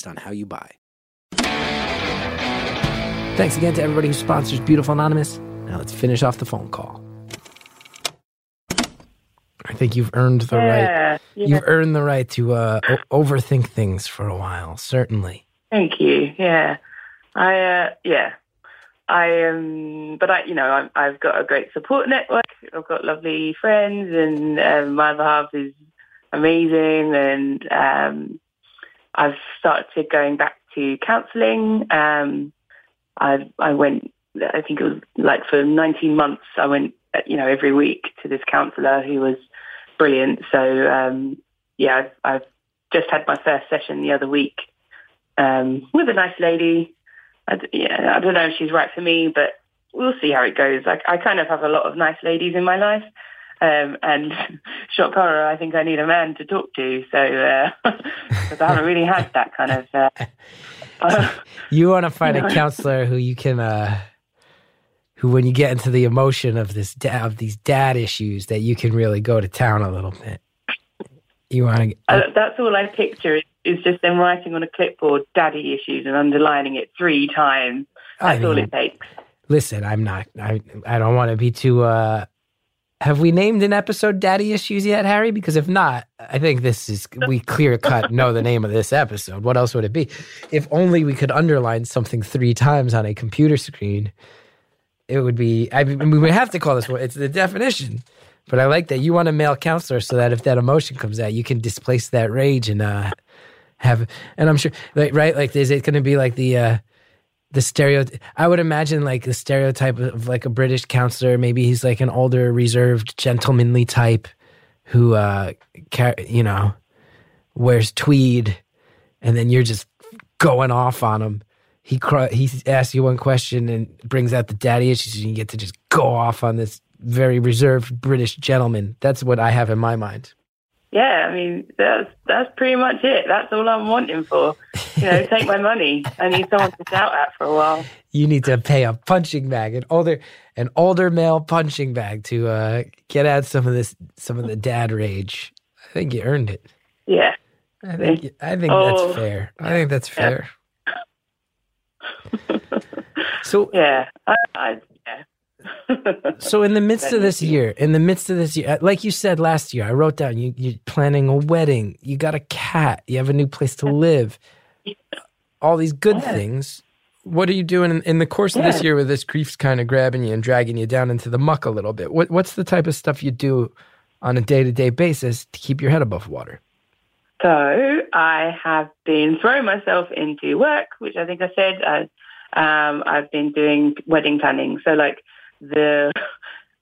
on how you buy. Thanks again to everybody who sponsors Beautiful Anonymous. Now let's finish off the phone call. I think you've earned the right. yeah, yeah. You've earned the right to uh, o- overthink things for a while. Certainly. Thank you. Yeah, I uh, yeah, I um, but I you know I'm, I've got a great support network. I've got lovely friends, and um, my other half is amazing, and um, I've started going back to counselling. Um, I I went. I think it was like for 19 months. I went you know every week to this counsellor who was brilliant. So um, yeah, I've, I've just had my first session the other week um, with a nice lady. I, yeah, I don't know if she's right for me, but we'll see how it goes. I, I kind of have a lot of nice ladies in my life. Um, and shock horror, I think I need a man to talk to. So, uh 'cause I haven't really had that kind of, uh, You want to find You a counselor who you can, uh, who when you get into the emotion of this da- of these dad issues, that you can really go to town a little bit. You want to. uh, that's all I picture is, is just them writing on a clipboard daddy issues and underlining it three times. I That's all it takes. listen, I'm not. I I don't want to be too. uh Have we named an episode "Daddy Issues" yet, Harry? Because if not, I think this is we clear cut know the name of this episode. What else would it be? If only we could underline something three times on a computer screen, it would be. I mean, we would have to call this one. It's the definition. But I like that you want a male counselor so that if that emotion comes out, you can displace that rage and uh have. And I'm sure, right? Like, is it going to be like the? uh the stereo i would imagine like the stereotype of like a british counselor maybe he's like an older reserved gentlemanly type who uh car- you know wears tweed and then you're just going off on him. He cr- he asks you one question and brings out the daddy issues and you get to just go off on this very reserved british gentleman. That's what i have in my mind Yeah, I mean that's that's pretty much it. That's all I'm wanting for. You know, take my money. I need someone to shout at for a while. you need to pay a punching bag, an older an older male punching bag to uh, get out some of this some of the dad rage. I think you earned it. Yeah. I think I think Oh. that's fair. I think that's fair. so Yeah. I, I yeah. So in the midst of this year, in the midst of this year, like you said last year, I wrote down you you're planning a wedding, you got a cat, you have a new place to live, all these good Yeah. things. What are you doing in, in the course of this year where this grief's kind of grabbing you and dragging you down into the muck a little bit? What what's the type of stuff you do on a day to day basis to keep your head above water? So I have been throwing myself into work, which I think I said. I, um, I've been doing wedding planning. So like the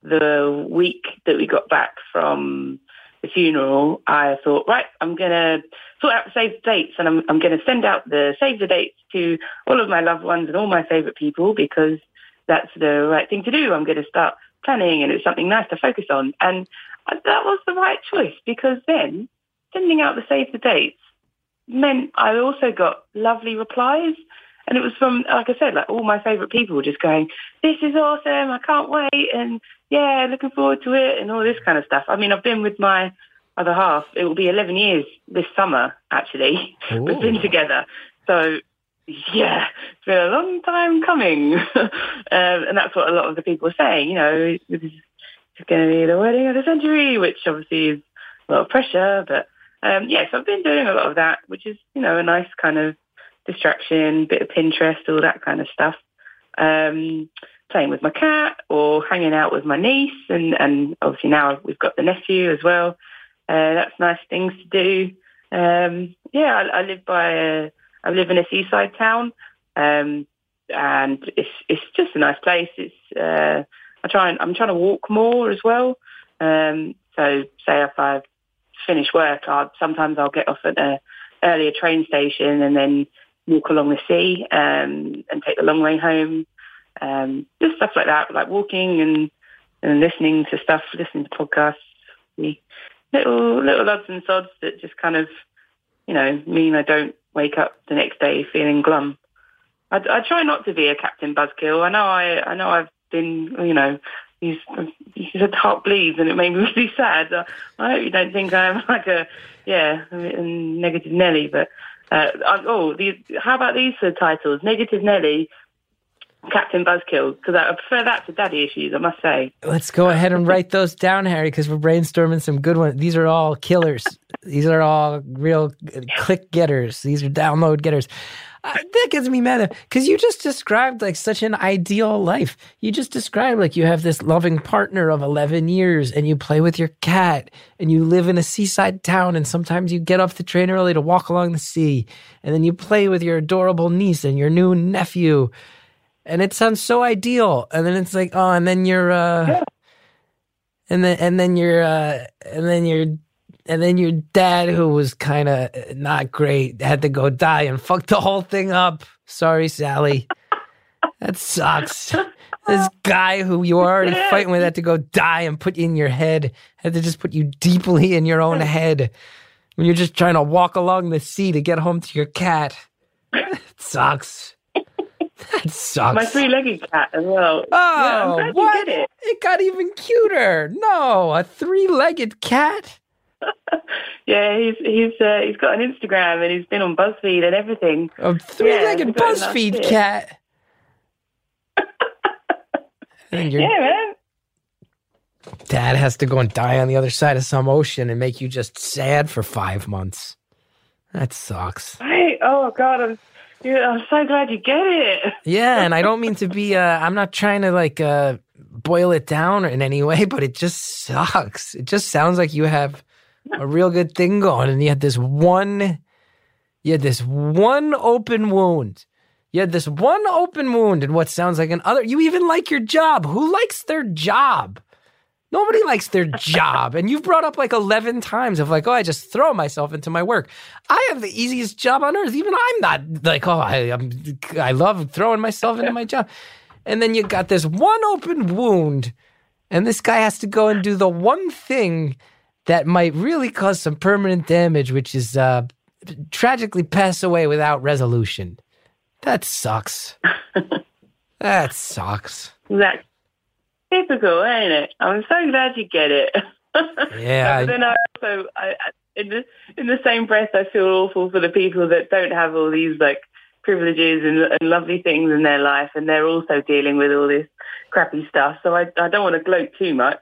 the week that we got back from the funeral, I thought, right, I'm gonna sort out the save the dates, and I'm I'm gonna send out the save the dates to all of my loved ones and all my favourite people because that's the right thing to do. I'm gonna start planning, and it's something nice to focus on, and that was the right choice because then sending out the save the dates meant I also got lovely replies. And it was from, like I said, like all my favourite people were just going, this is awesome, I can't wait, and yeah, looking forward to it, and all this kind of stuff. I mean, I've been with my other half, it will be 11 years this summer, actually. We've been together. So, yeah, it's been a long time coming. um, and that's what a lot of the people are saying, you know, this is going to be the wedding of the century, which obviously is a lot of pressure, but um, yes, I've been doing a lot of that, which is, you know, a nice kind of distraction, bit of Pinterest, all that kind of stuff. Um, playing with my cat or hanging out with my niece, and and obviously now we've got the nephew as well. Uh, that's nice things to do. Um, yeah, I, I live by a, I live in a seaside town, um, and it's it's just a nice place. It's uh, I try and I'm trying to walk more as well. Um, so say if I finish work, I'll, sometimes I'll get off at a earlier train station and then walk along the sea um, and take the long way home. Um, just stuff like that, like walking and and listening to stuff, listening to podcasts, little little odds and sods that just kind of, you know, mean I don't wake up the next day feeling glum. I, I try not to be a Captain Buzzkill. I know I I know I've been, you know, he's he's a top bleeds and it made me really sad. I hope you don't think I'm like a yeah a negative Nelly, but uh, oh, these, how about these for titles? Negative Nelly, Captain Buzzkill, because I prefer that to Daddy Issues, I must say. Let's go ahead and write those down, Harry, because we're brainstorming some good ones. These are all killers. These are all real click getters. These are download getters. Uh, that gets me mad because you just described like such an ideal life. You just described like you have this loving partner of 11 years and you play with your cat and you live in a seaside town and sometimes you get off the train early to walk along the sea and then you play with your adorable niece and your new nephew. And it sounds so ideal. And then it's like, oh, and then you're, uh, yeah. and then, and then you're, uh, and then you're and then your dad, who was kind of uh, not great, had to go die and fuck the whole thing up. Sorry, Sally. that sucks. This guy who you were already fighting with had to go die and put you in your head. Had to just put you deeply in your own head when you're just trying to walk along the sea to get home to your cat. It sucks. That sucks. My three-legged cat as well. Oh, yeah, what? It. it got even cuter. No, a three-legged cat. yeah, he's he's uh, he's got an Instagram and he's been on BuzzFeed and everything. A three-legged yeah, BuzzFeed cat. yeah, man. Dad has to go and die on the other side of some ocean and make you just sad for five months. That sucks. Right? Oh God, I'm. I'm so glad you get it. yeah, and I don't mean to be. Uh, I'm not trying to like uh, boil it down in any way, but it just sucks. It just sounds like you have a real good thing going, and you had this one, you had this one open wound. You had this one open wound and what sounds like an other. You even like your job. Who likes their job? Nobody likes their job. And you've brought up like 11 times of like, oh, I just throw myself into my work. I have the easiest job on earth. Even I'm not like, oh, I, I'm, I love throwing myself into my job. And then you got this one open wound, and this guy has to go and do the one thing that might really cause some permanent damage, which is uh, tragically pass away without resolution. That sucks. that sucks. That's typical, ain't it? I'm so glad you get it. Yeah. but then I also, I, in the in the same breath, I feel awful for the people that don't have all these like privileges and, and lovely things in their life, and they're also dealing with all this crappy stuff. So I I don't want to gloat too much.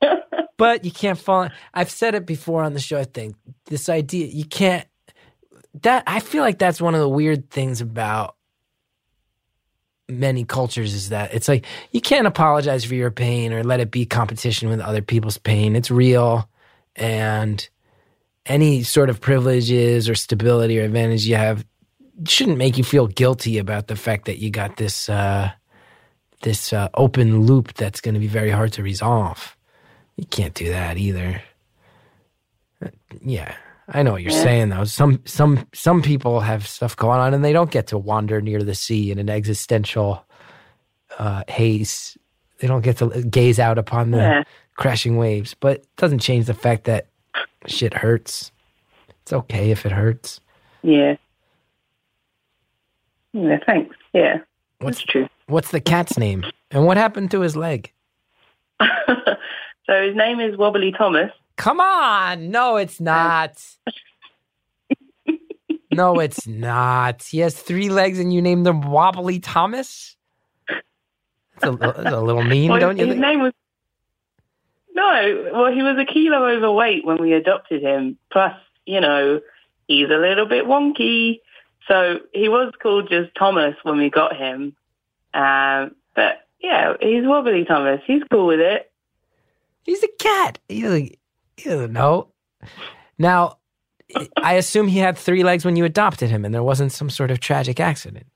but you can't fall. I've said it before on the show. I think this idea you can't. That I feel like that's one of the weird things about many cultures is that it's like you can't apologize for your pain or let it be competition with other people's pain. It's real, and any sort of privileges or stability or advantage you have shouldn't make you feel guilty about the fact that you got this uh, this uh, open loop that's going to be very hard to resolve. You can't do that either. Uh, yeah, I know what you're yeah. saying though. Some some some people have stuff going on and they don't get to wander near the sea in an existential uh, haze. They don't get to gaze out upon the yeah. crashing waves. But it doesn't change the fact that shit hurts. It's okay if it hurts. Yeah. Yeah. Thanks. Yeah. What's That's true? What's the cat's name? And what happened to his leg? So his name is Wobbly Thomas. Come on. No, it's not. no, it's not. He has three legs and you named him Wobbly Thomas? That's a, a little mean, well, don't you his think? name was No, well he was a kilo overweight when we adopted him. Plus, you know, he's a little bit wonky. So he was called just Thomas when we got him. Um, but yeah, he's wobbly Thomas. He's cool with it. He's a cat. He doesn't, he doesn't know. Now, I assume he had three legs when you adopted him and there wasn't some sort of tragic accident.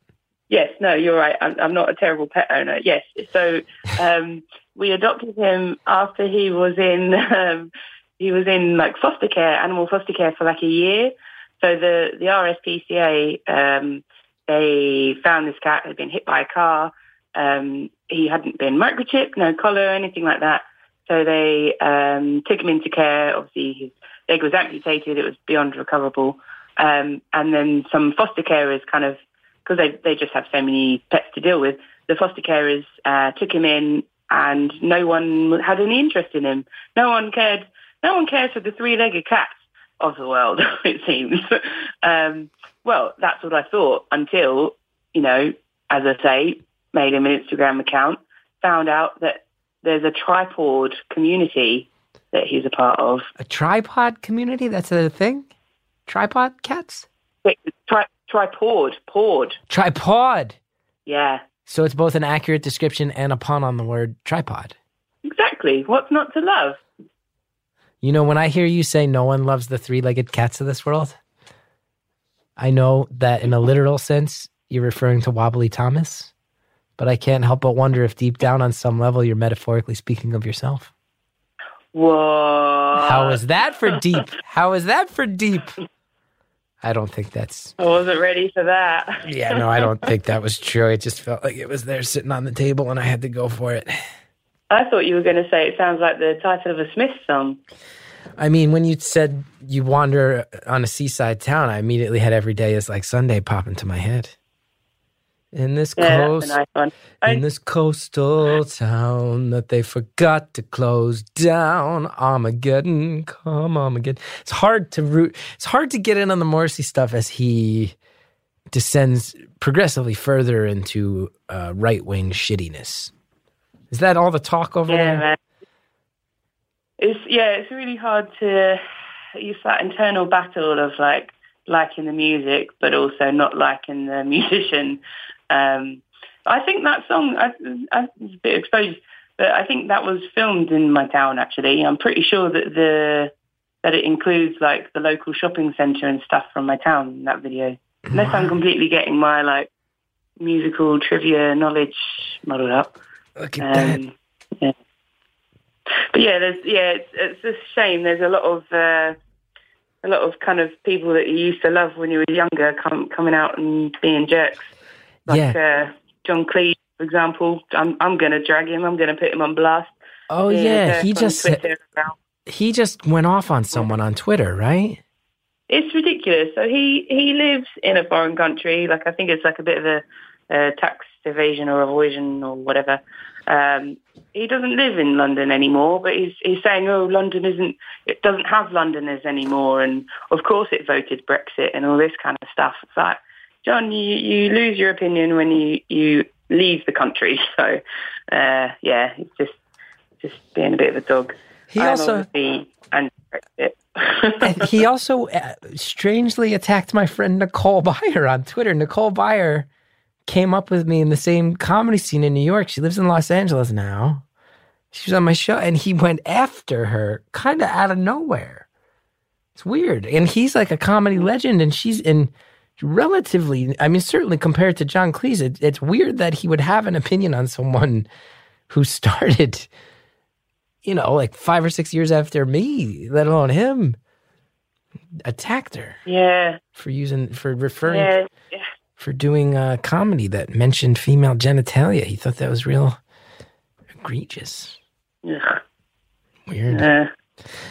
Yes, no, you're right. I'm, I'm not a terrible pet owner. Yes. So um, we adopted him after he was in um, he was in like foster care, animal foster care for like a year. So the the RSPCA um, they found this cat had been hit by a car. Um, he hadn't been microchipped, no collar, anything like that. So they um, took him into care. Obviously, his leg was amputated; it was beyond recoverable. Um, and then some foster carers kind of because they they just have so many pets to deal with. The foster carers uh, took him in, and no one had any interest in him. No one cared. No one cares for the three-legged cats of the world. It seems. um, well, that's what I thought until you know, as I say, made him an Instagram account, found out that there's a tripod community that he's a part of. A tripod community? That's a thing? Tripod cats? Wait, Tri- tripod, pod. Tripod. Yeah, So it's both an accurate description and a pun on the word tripod. exactly. What's not to love? You know, when I hear you say no one loves the three legged cats of this world, I know that in a literal sense, you're referring to Wobbly Thomas, but I can't help but wonder if deep down on some level you're metaphorically speaking of yourself. What? How is that for deep? How is that for deep? I don't think that's. I wasn't ready for that. Yeah, no, I don't think that was true. It just felt like it was there sitting on the table and I had to go for it. I thought you were going to say it sounds like the title of a Smith song. I mean, when you said you wander on a seaside town, I immediately had every day is like Sunday pop into my head. In this Yeah, coast, that's a nice. I, in this coastal town that they forgot to close down, Armageddon, come Armageddon. It's hard to root. It's hard to get in on the Morrissey stuff as he descends progressively further into uh, right wing shittiness. Is that all the talk over yeah, there? man. It's yeah, it's really hard to use that internal battle of like liking the music, but also not liking the musician. Um, I think that song, I, I was a bit exposed, but I think that was filmed in my town. Actually, I'm pretty sure that the that it includes like the local shopping centre and stuff from my town in that video. Unless I'm completely getting my like musical trivia knowledge muddled up. Look at that. Um, yeah. But yeah, there's yeah, it's, it's a shame. There's a lot of uh, a lot of kind of people that you used to love when you were younger come, coming out and being jerks. Like uh, John Cleese, for example. I'm I'm going to drag him. I'm going to put him on blast. Oh yeah, he just Twitter he just went off on someone on Twitter, right? It's ridiculous. So he he lives in a foreign country. Like I think it's like a bit of a, a tax evasion or avoidance or whatever. Um, he doesn't live in London anymore, but he's he's saying, oh, London isn't it doesn't have Londoners anymore, and of course it voted Brexit and all this kind of stuff. It's like, John, you you lose your opinion when you you leave the country. So uh, yeah, it's just just being a bit of a dog. He I'm also and he also uh, strangely attacked my friend Nicole Byer on Twitter. Nicole Byer came up with me in the same comedy scene in New York. She lives in Los Angeles now. She was on my show, and he went after her, kind of out of nowhere. It's weird, and he's like a comedy legend, and she's in relatively. I mean, certainly compared to John Cleese, it, it's weird that he would have an opinion on someone who started you know, like five or six years after me, let alone him, attacked her yeah, for using for referring yeah, yeah. for doing a comedy that mentioned female genitalia. He thought that was real egregious, Yeah. weird. Uh,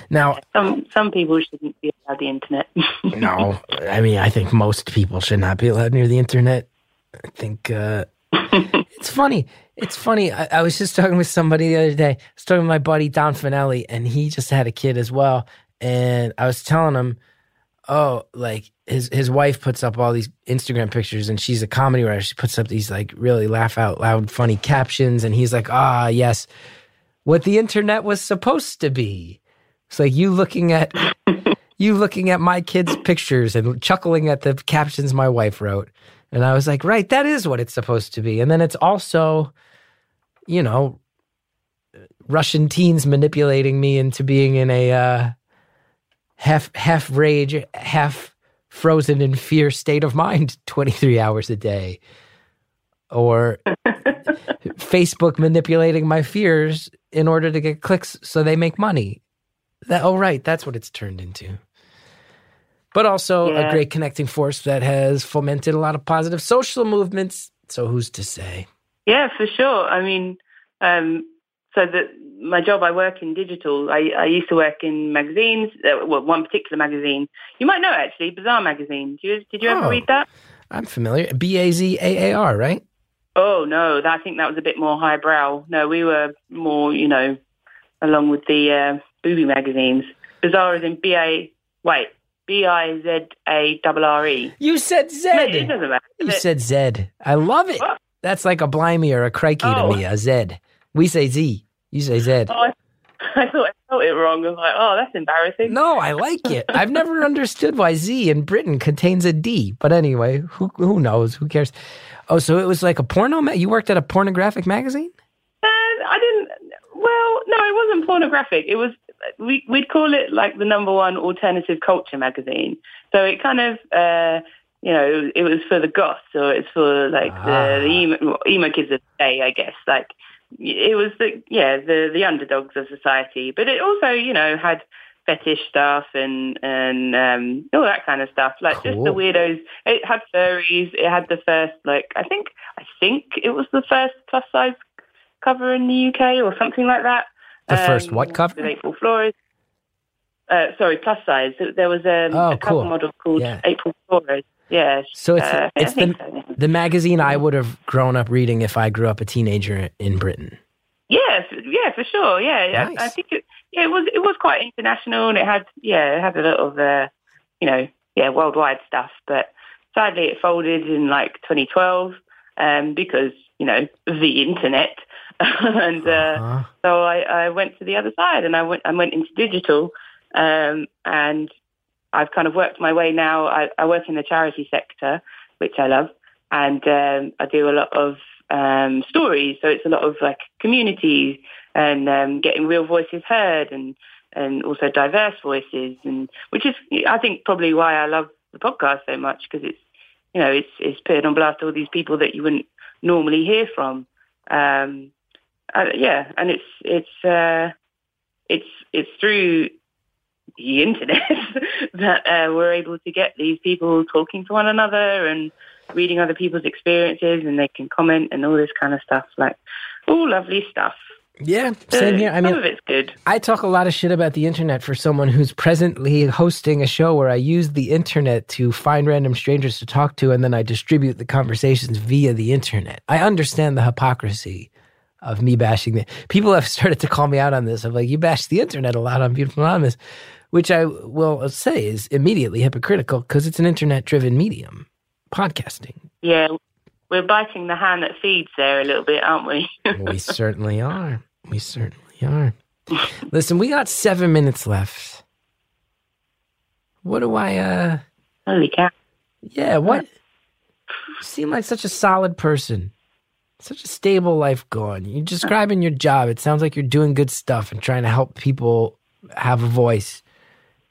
Now, some some people shouldn't be allowed the internet. no, I mean, I think most people should not be allowed near the internet. I think uh, it's funny. It's funny. I, I was just talking with somebody the other day. I was talking with my buddy Don Fanelli, and he just had a kid as well. And I was telling him, oh, like his his wife puts up all these Instagram pictures, and she's a comedy writer. She puts up these like really laugh out loud, funny captions, and he's like, ah, yes, what the internet was supposed to be. It's like you looking at you looking at my kids' pictures and chuckling at the captions my wife wrote. And I was like, right, that is what it's supposed to be. And then it's also, you know, Russian teens manipulating me into being in a uh, half half rage, half frozen in fear state of mind 23 hours a day. Or Facebook manipulating my fears in order to get clicks so they make money. That oh right, that's what it's turned into. But also Yeah. a great connecting force that has fomented a lot of positive social movements. So who's to say? Yeah, for sure. I mean, um, so that my job, I work in digital. I, I used to work in magazines. Uh, well, one particular magazine. You might know actually, Bizarre magazine. Did you, did you ever Oh. read that? I'm familiar. B A Z A A R, right? Oh no, I think that was a bit more highbrow. No, we were more, you know, along with the uh, booby magazines. Bazaar is in B A. Wait, B I Z A R E. You said No, It doesn't matter. You said Z. I love it. What? That's like a blimey or a crikey Oh. to me, A Z. We say Z. You say Zed. Oh, I, I thought I felt it wrong. I was like, oh, that's embarrassing. No, I like it. I've never understood why Z in Britain contains a D. But anyway, who who knows? Who cares? Oh, so it was like a porno. Ma- you worked at a pornographic magazine? Uh, I didn't. Well, no, it wasn't pornographic. It was we we'd call it like the number one alternative culture magazine. So it kind of. Uh, you know, it was for the goths, or it's for like Ah. the, the emo, emo kids of the day, I guess. Like it was the yeah the the underdogs of society, but it also you know had fetish stuff and and um, all that kind of stuff, like just the weirdos. It had furries. It had the first like I think I think it was the first plus size cover in the UK or something like that. The first what cover? With April Flores. Uh, sorry, plus size. There was um, Oh, a cover cool. model called Yeah. April Flores. Yeah. So it's uh, it's the so. the magazine I would have grown up reading if I grew up a teenager in Britain. Yeah, f- yeah, for sure. Yeah, Nice. I, I think it. Yeah, it was. It was quite international, and it had. Yeah, it had a lot of. Uh, you know, yeah, worldwide stuff. But sadly, it folded in like 2012 um, because you know the internet, and uh, Uh-huh. so I, I went to the other side, and I went. I went into digital, um, and I've kind of worked my way now. I, I work in the charity sector, which I love, and um, I do a lot of um, stories. So it's a lot of like communities and um, getting real voices heard, and and also diverse voices, and which is I think probably why I love the podcast so much because it's you know it's it's putting on blast all these people that you wouldn't normally hear from. Um, uh, yeah, and it's it's uh, it's it's through the internet that uh, we're able to get these people talking to one another and reading other people's experiences, and they can comment and all this kind of stuff. Like, all lovely stuff. Yeah, same here. I mean, some of it's good. I talk a lot of shit about the internet for someone who's presently hosting a show where I use the internet to find random strangers to talk to and then I distribute the conversations via the internet. I understand the hypocrisy of me bashing the people have started to call me out on this of like you bash the internet a lot on Beautiful Anonymous, which I will say is immediately hypocritical because it's an internet driven medium, podcasting. Yeah, we're biting the hand that feeds there a little bit, aren't we? we certainly are. We certainly are. Listen, we got seven minutes left. What do I, uh, Holy cow. yeah, what? You seem like such a solid person. Such a stable life going. You're describing your job. It sounds like you're doing good stuff and trying to help people have a voice.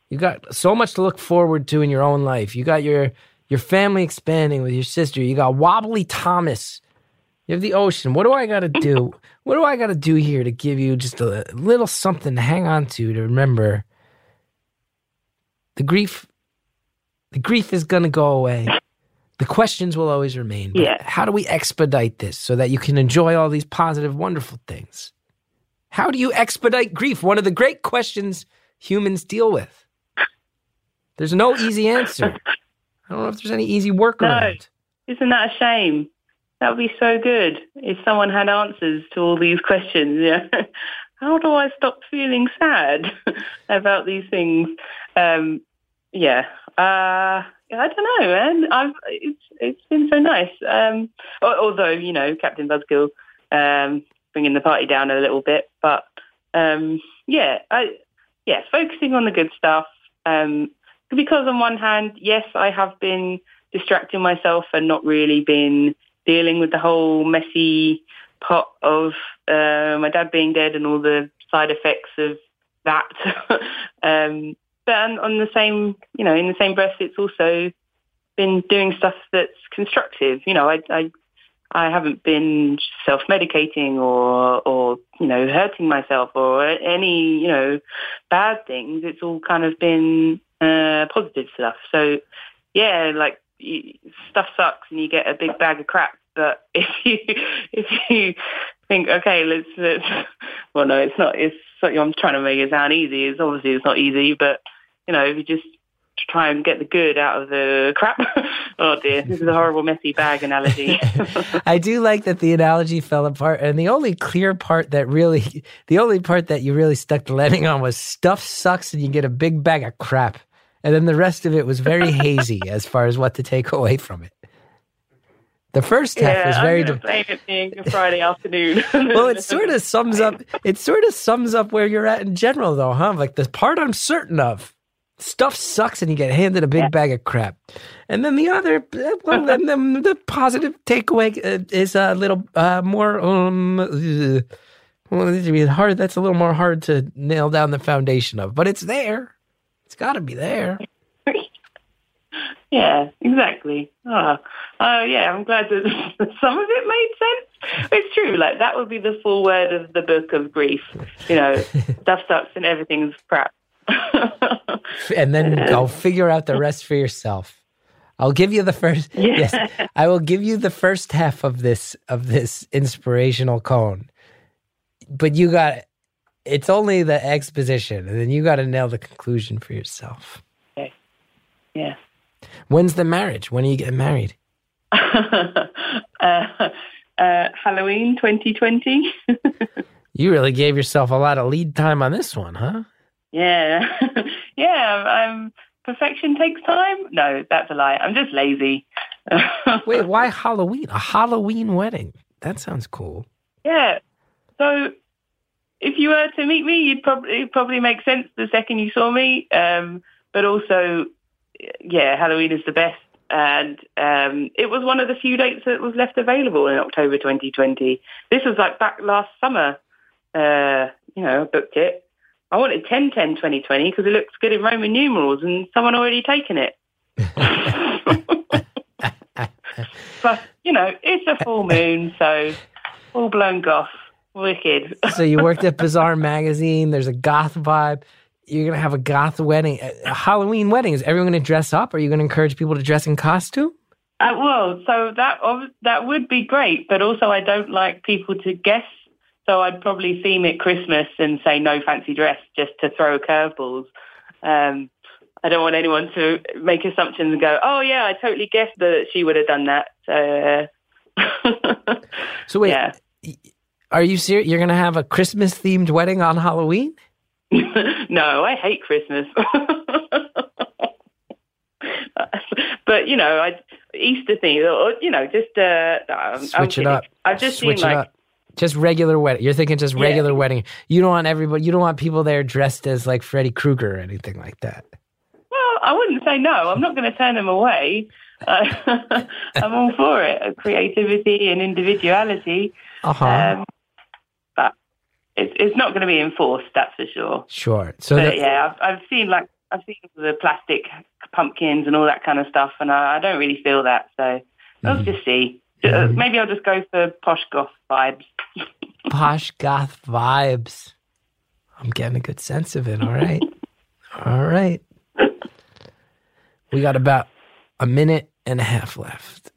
You got so much to look forward to in your own life. You got your your family expanding with your sister. You got Wobbly Thomas. You have the ocean. What do I got to do? What do I got to do here to give you just a little something to hang on to to remember? The grief, the grief is going to go away. The questions will always remain. But Yeah. How do we expedite this so that you can enjoy all these positive, wonderful things? How do you expedite grief? One of the great questions humans deal with. There's no easy answer. I don't know if there's any easy workaround. Isn't that a shame? That would be so good if someone had answers to all these questions. Yeah. How do I stop feeling sad about these things? Um, yeah. Uh, I don't know, man. I've, it's it's been so nice. Um, although you know, Captain Buzzkill um, bringing the party down a little bit, but um, yeah, I yeah, focusing on the good stuff. Um, because on one hand, yes, I have been distracting myself and not really been dealing with the whole messy pot of uh, my dad being dead and all the side effects of that. um, but on the same, you know, in the same breath, it's also been doing stuff that's constructive. You know, I, I, I haven't been self-medicating or, or, you know, hurting myself or any, you know, bad things. It's all kind of been uh, positive stuff. So, yeah, like stuff sucks and you get a big bag of crap. But if you if you think, okay, let's let's, well, no, it's not. It's I'm trying to make it sound easy. It's obviously it's not easy, but you know, if you just try and get the good out of the crap. oh dear, this is a horrible messy bag analogy. I do like that the analogy fell apart, and the only clear part that really, the only part that you really stuck the landing on was stuff sucks, and you get a big bag of crap, and then the rest of it was very hazy as far as what to take away from it. The first half yeah, was very. I'm blame it being a Friday afternoon. well, it sort of sums up. It sort of sums up where you're at in general, though, huh? Like the part I'm certain of stuff sucks and you get handed a big yeah. bag of crap. And then the other, well, then the, the positive takeaway uh, is a little uh, more, um, uh, well, hard. That's a little more hard to nail down the foundation of, but it's there. It's got to be there. yeah, exactly. Oh, oh, yeah, I'm glad that some of it made sense. It's true. Like that would be the full word of the book of grief. You know, stuff sucks and everything's crap. and then go figure out the rest for yourself. I'll give you the first. Yeah. Yes, I will give you the first half of this of this inspirational cone. But you got it's only the exposition, and then you got to nail the conclusion for yourself. Okay. Yeah. When's the marriage? When are you getting married? uh, uh, Halloween 2020. you really gave yourself a lot of lead time on this one, huh? Yeah, yeah. Um, perfection takes time. No, that's a lie. I'm just lazy. Wait, why Halloween? A Halloween wedding? That sounds cool. Yeah. So, if you were to meet me, you'd probably probably make sense the second you saw me. Um, but also, yeah, Halloween is the best. And um, it was one of the few dates that was left available in October 2020. This was like back last summer. Uh, you know, booked it. I wanted 10 10 2020 because it looks good in Roman numerals and someone already taken it. but, you know, it's a full moon, so all blown goth. Wicked. so you worked at Bizarre Magazine. There's a goth vibe. You're going to have a goth wedding, a Halloween wedding. Is everyone going to dress up? Are you going to encourage people to dress in costume? Uh, well, so that that would be great, but also I don't like people to guess so I'd probably theme it Christmas and say no fancy dress just to throw curveballs. Um, I don't want anyone to make assumptions and go, oh yeah, I totally guessed that she would have done that. So, uh, so wait, yeah. are you serious? You're going to have a Christmas themed wedding on Halloween? no, I hate Christmas. but you know, I Easter theme, or you know, just uh, switch it up. I've just Switch seen like. Just regular wedding. You're thinking just regular yeah. wedding. You don't want everybody. You don't want people there dressed as like Freddy Krueger or anything like that. Well, I wouldn't say no. I'm not going to turn them away. Uh, I'm all for it. Creativity and individuality. Uh-huh. Um, but it's it's not going to be enforced. That's for sure. Sure. So but, yeah, I've, I've seen like I've seen the plastic pumpkins and all that kind of stuff, and I, I don't really feel that. So mm-hmm. just see. Uh, maybe I'll just go for posh goth vibes. posh goth vibes. I'm getting a good sense of it. All right. all right. We got about a minute and a half left.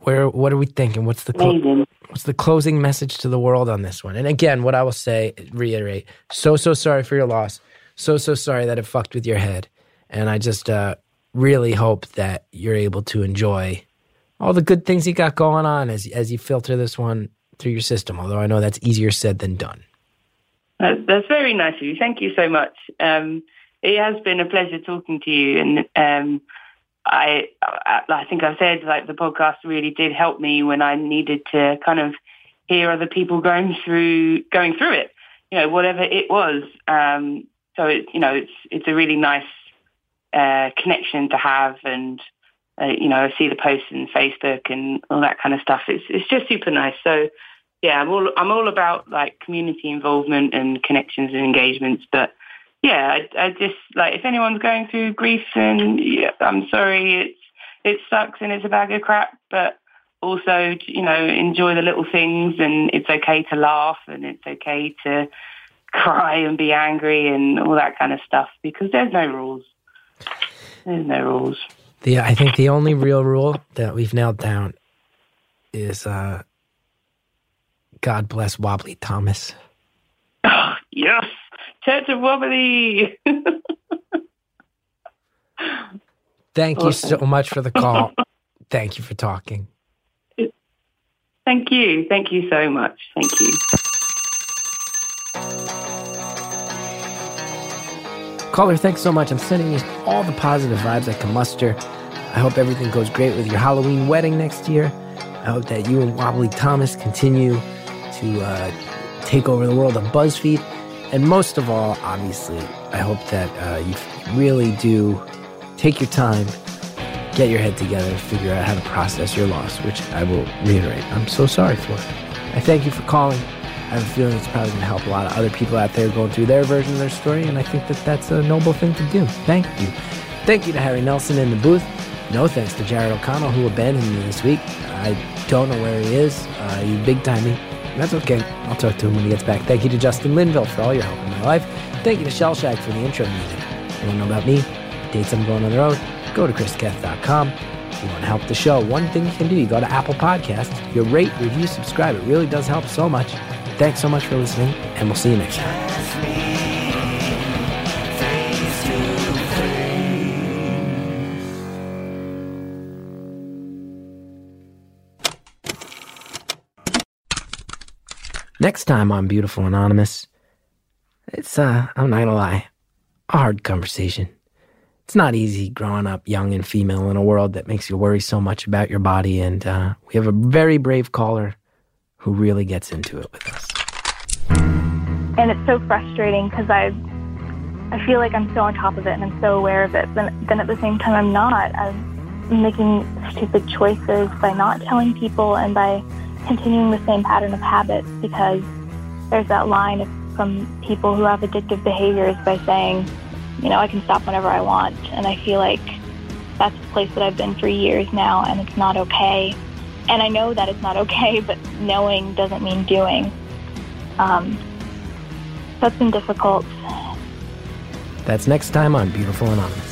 Where what are we thinking? What's the clo- what's the closing message to the world on this one? And again, what I will say, reiterate, so so sorry for your loss. So so sorry that it fucked with your head. And I just uh, really hope that you're able to enjoy all the good things you got going on as as you filter this one through your system. Although I know that's easier said than done. That's very nice of you. Thank you so much. Um, it has been a pleasure talking to you, and um, I, I, I think I've said like the podcast really did help me when I needed to kind of hear other people going through going through it. You know, whatever it was. Um, so it, you know, it's it's a really nice uh, connection to have, and uh, you know, I see the posts in Facebook and all that kind of stuff. It's it's just super nice. So yeah, I'm all I'm all about like community involvement and connections and engagements. But yeah, I, I just like if anyone's going through grief, and yeah, I'm sorry, it's it sucks and it's a bag of crap, but also you know enjoy the little things, and it's okay to laugh and it's okay to cry and be angry and all that kind of stuff because there's no rules. There's no rules. The I think the only real rule that we've nailed down is uh, God bless Wobbly Thomas. Oh, yes, Church of Wobbly. Thank you so much for the call. Thank you for talking. Thank you. Thank you so much. Thank you. Caller, thanks so much. I'm sending you all the positive vibes I can muster. I hope everything goes great with your Halloween wedding next year. I hope that you and Wobbly Thomas continue to uh, take over the world of BuzzFeed. And most of all, obviously, I hope that uh, you really do take your time, get your head together, figure out how to process your loss, which I will reiterate, I'm so sorry for. I thank you for calling. I have a feeling it's probably going to help a lot of other people out there going through their version of their story, and I think that that's a noble thing to do. Thank you. Thank you to Harry Nelson in the booth. No thanks to Jared O'Connell, who abandoned me this week. I don't know where he is. Uh, he's big timing. That's okay. I'll talk to him when he gets back. Thank you to Justin Linville for all your help in my life. Thank you to Shellshag for the intro music. You want to know about me? Dates I'm going on the road? Go to chrisgethard.com. If you want to help the show, one thing you can do, you go to Apple Podcasts, you rate, review, subscribe. It really does help so much. Thanks so much for listening, and we'll see you next time. Next time on Beautiful Anonymous, it's, uh, I'm not gonna lie, a hard conversation. It's not easy growing up young and female in a world that makes you worry so much about your body, and uh, we have a very brave caller who really gets into it with us. and it's so frustrating because I I feel like I'm so on top of it and I'm so aware of it, but then at the same time I'm not. I'm making stupid choices by not telling people and by continuing the same pattern of habits because there's that line from people who have addictive behaviors by saying, you know, I can stop whenever I want, and I feel like that's the place that I've been for years now, and it's not okay. And I know that it's not okay, but knowing doesn't mean doing. Um, that's been difficult. That's next time on Beautiful Anonymous.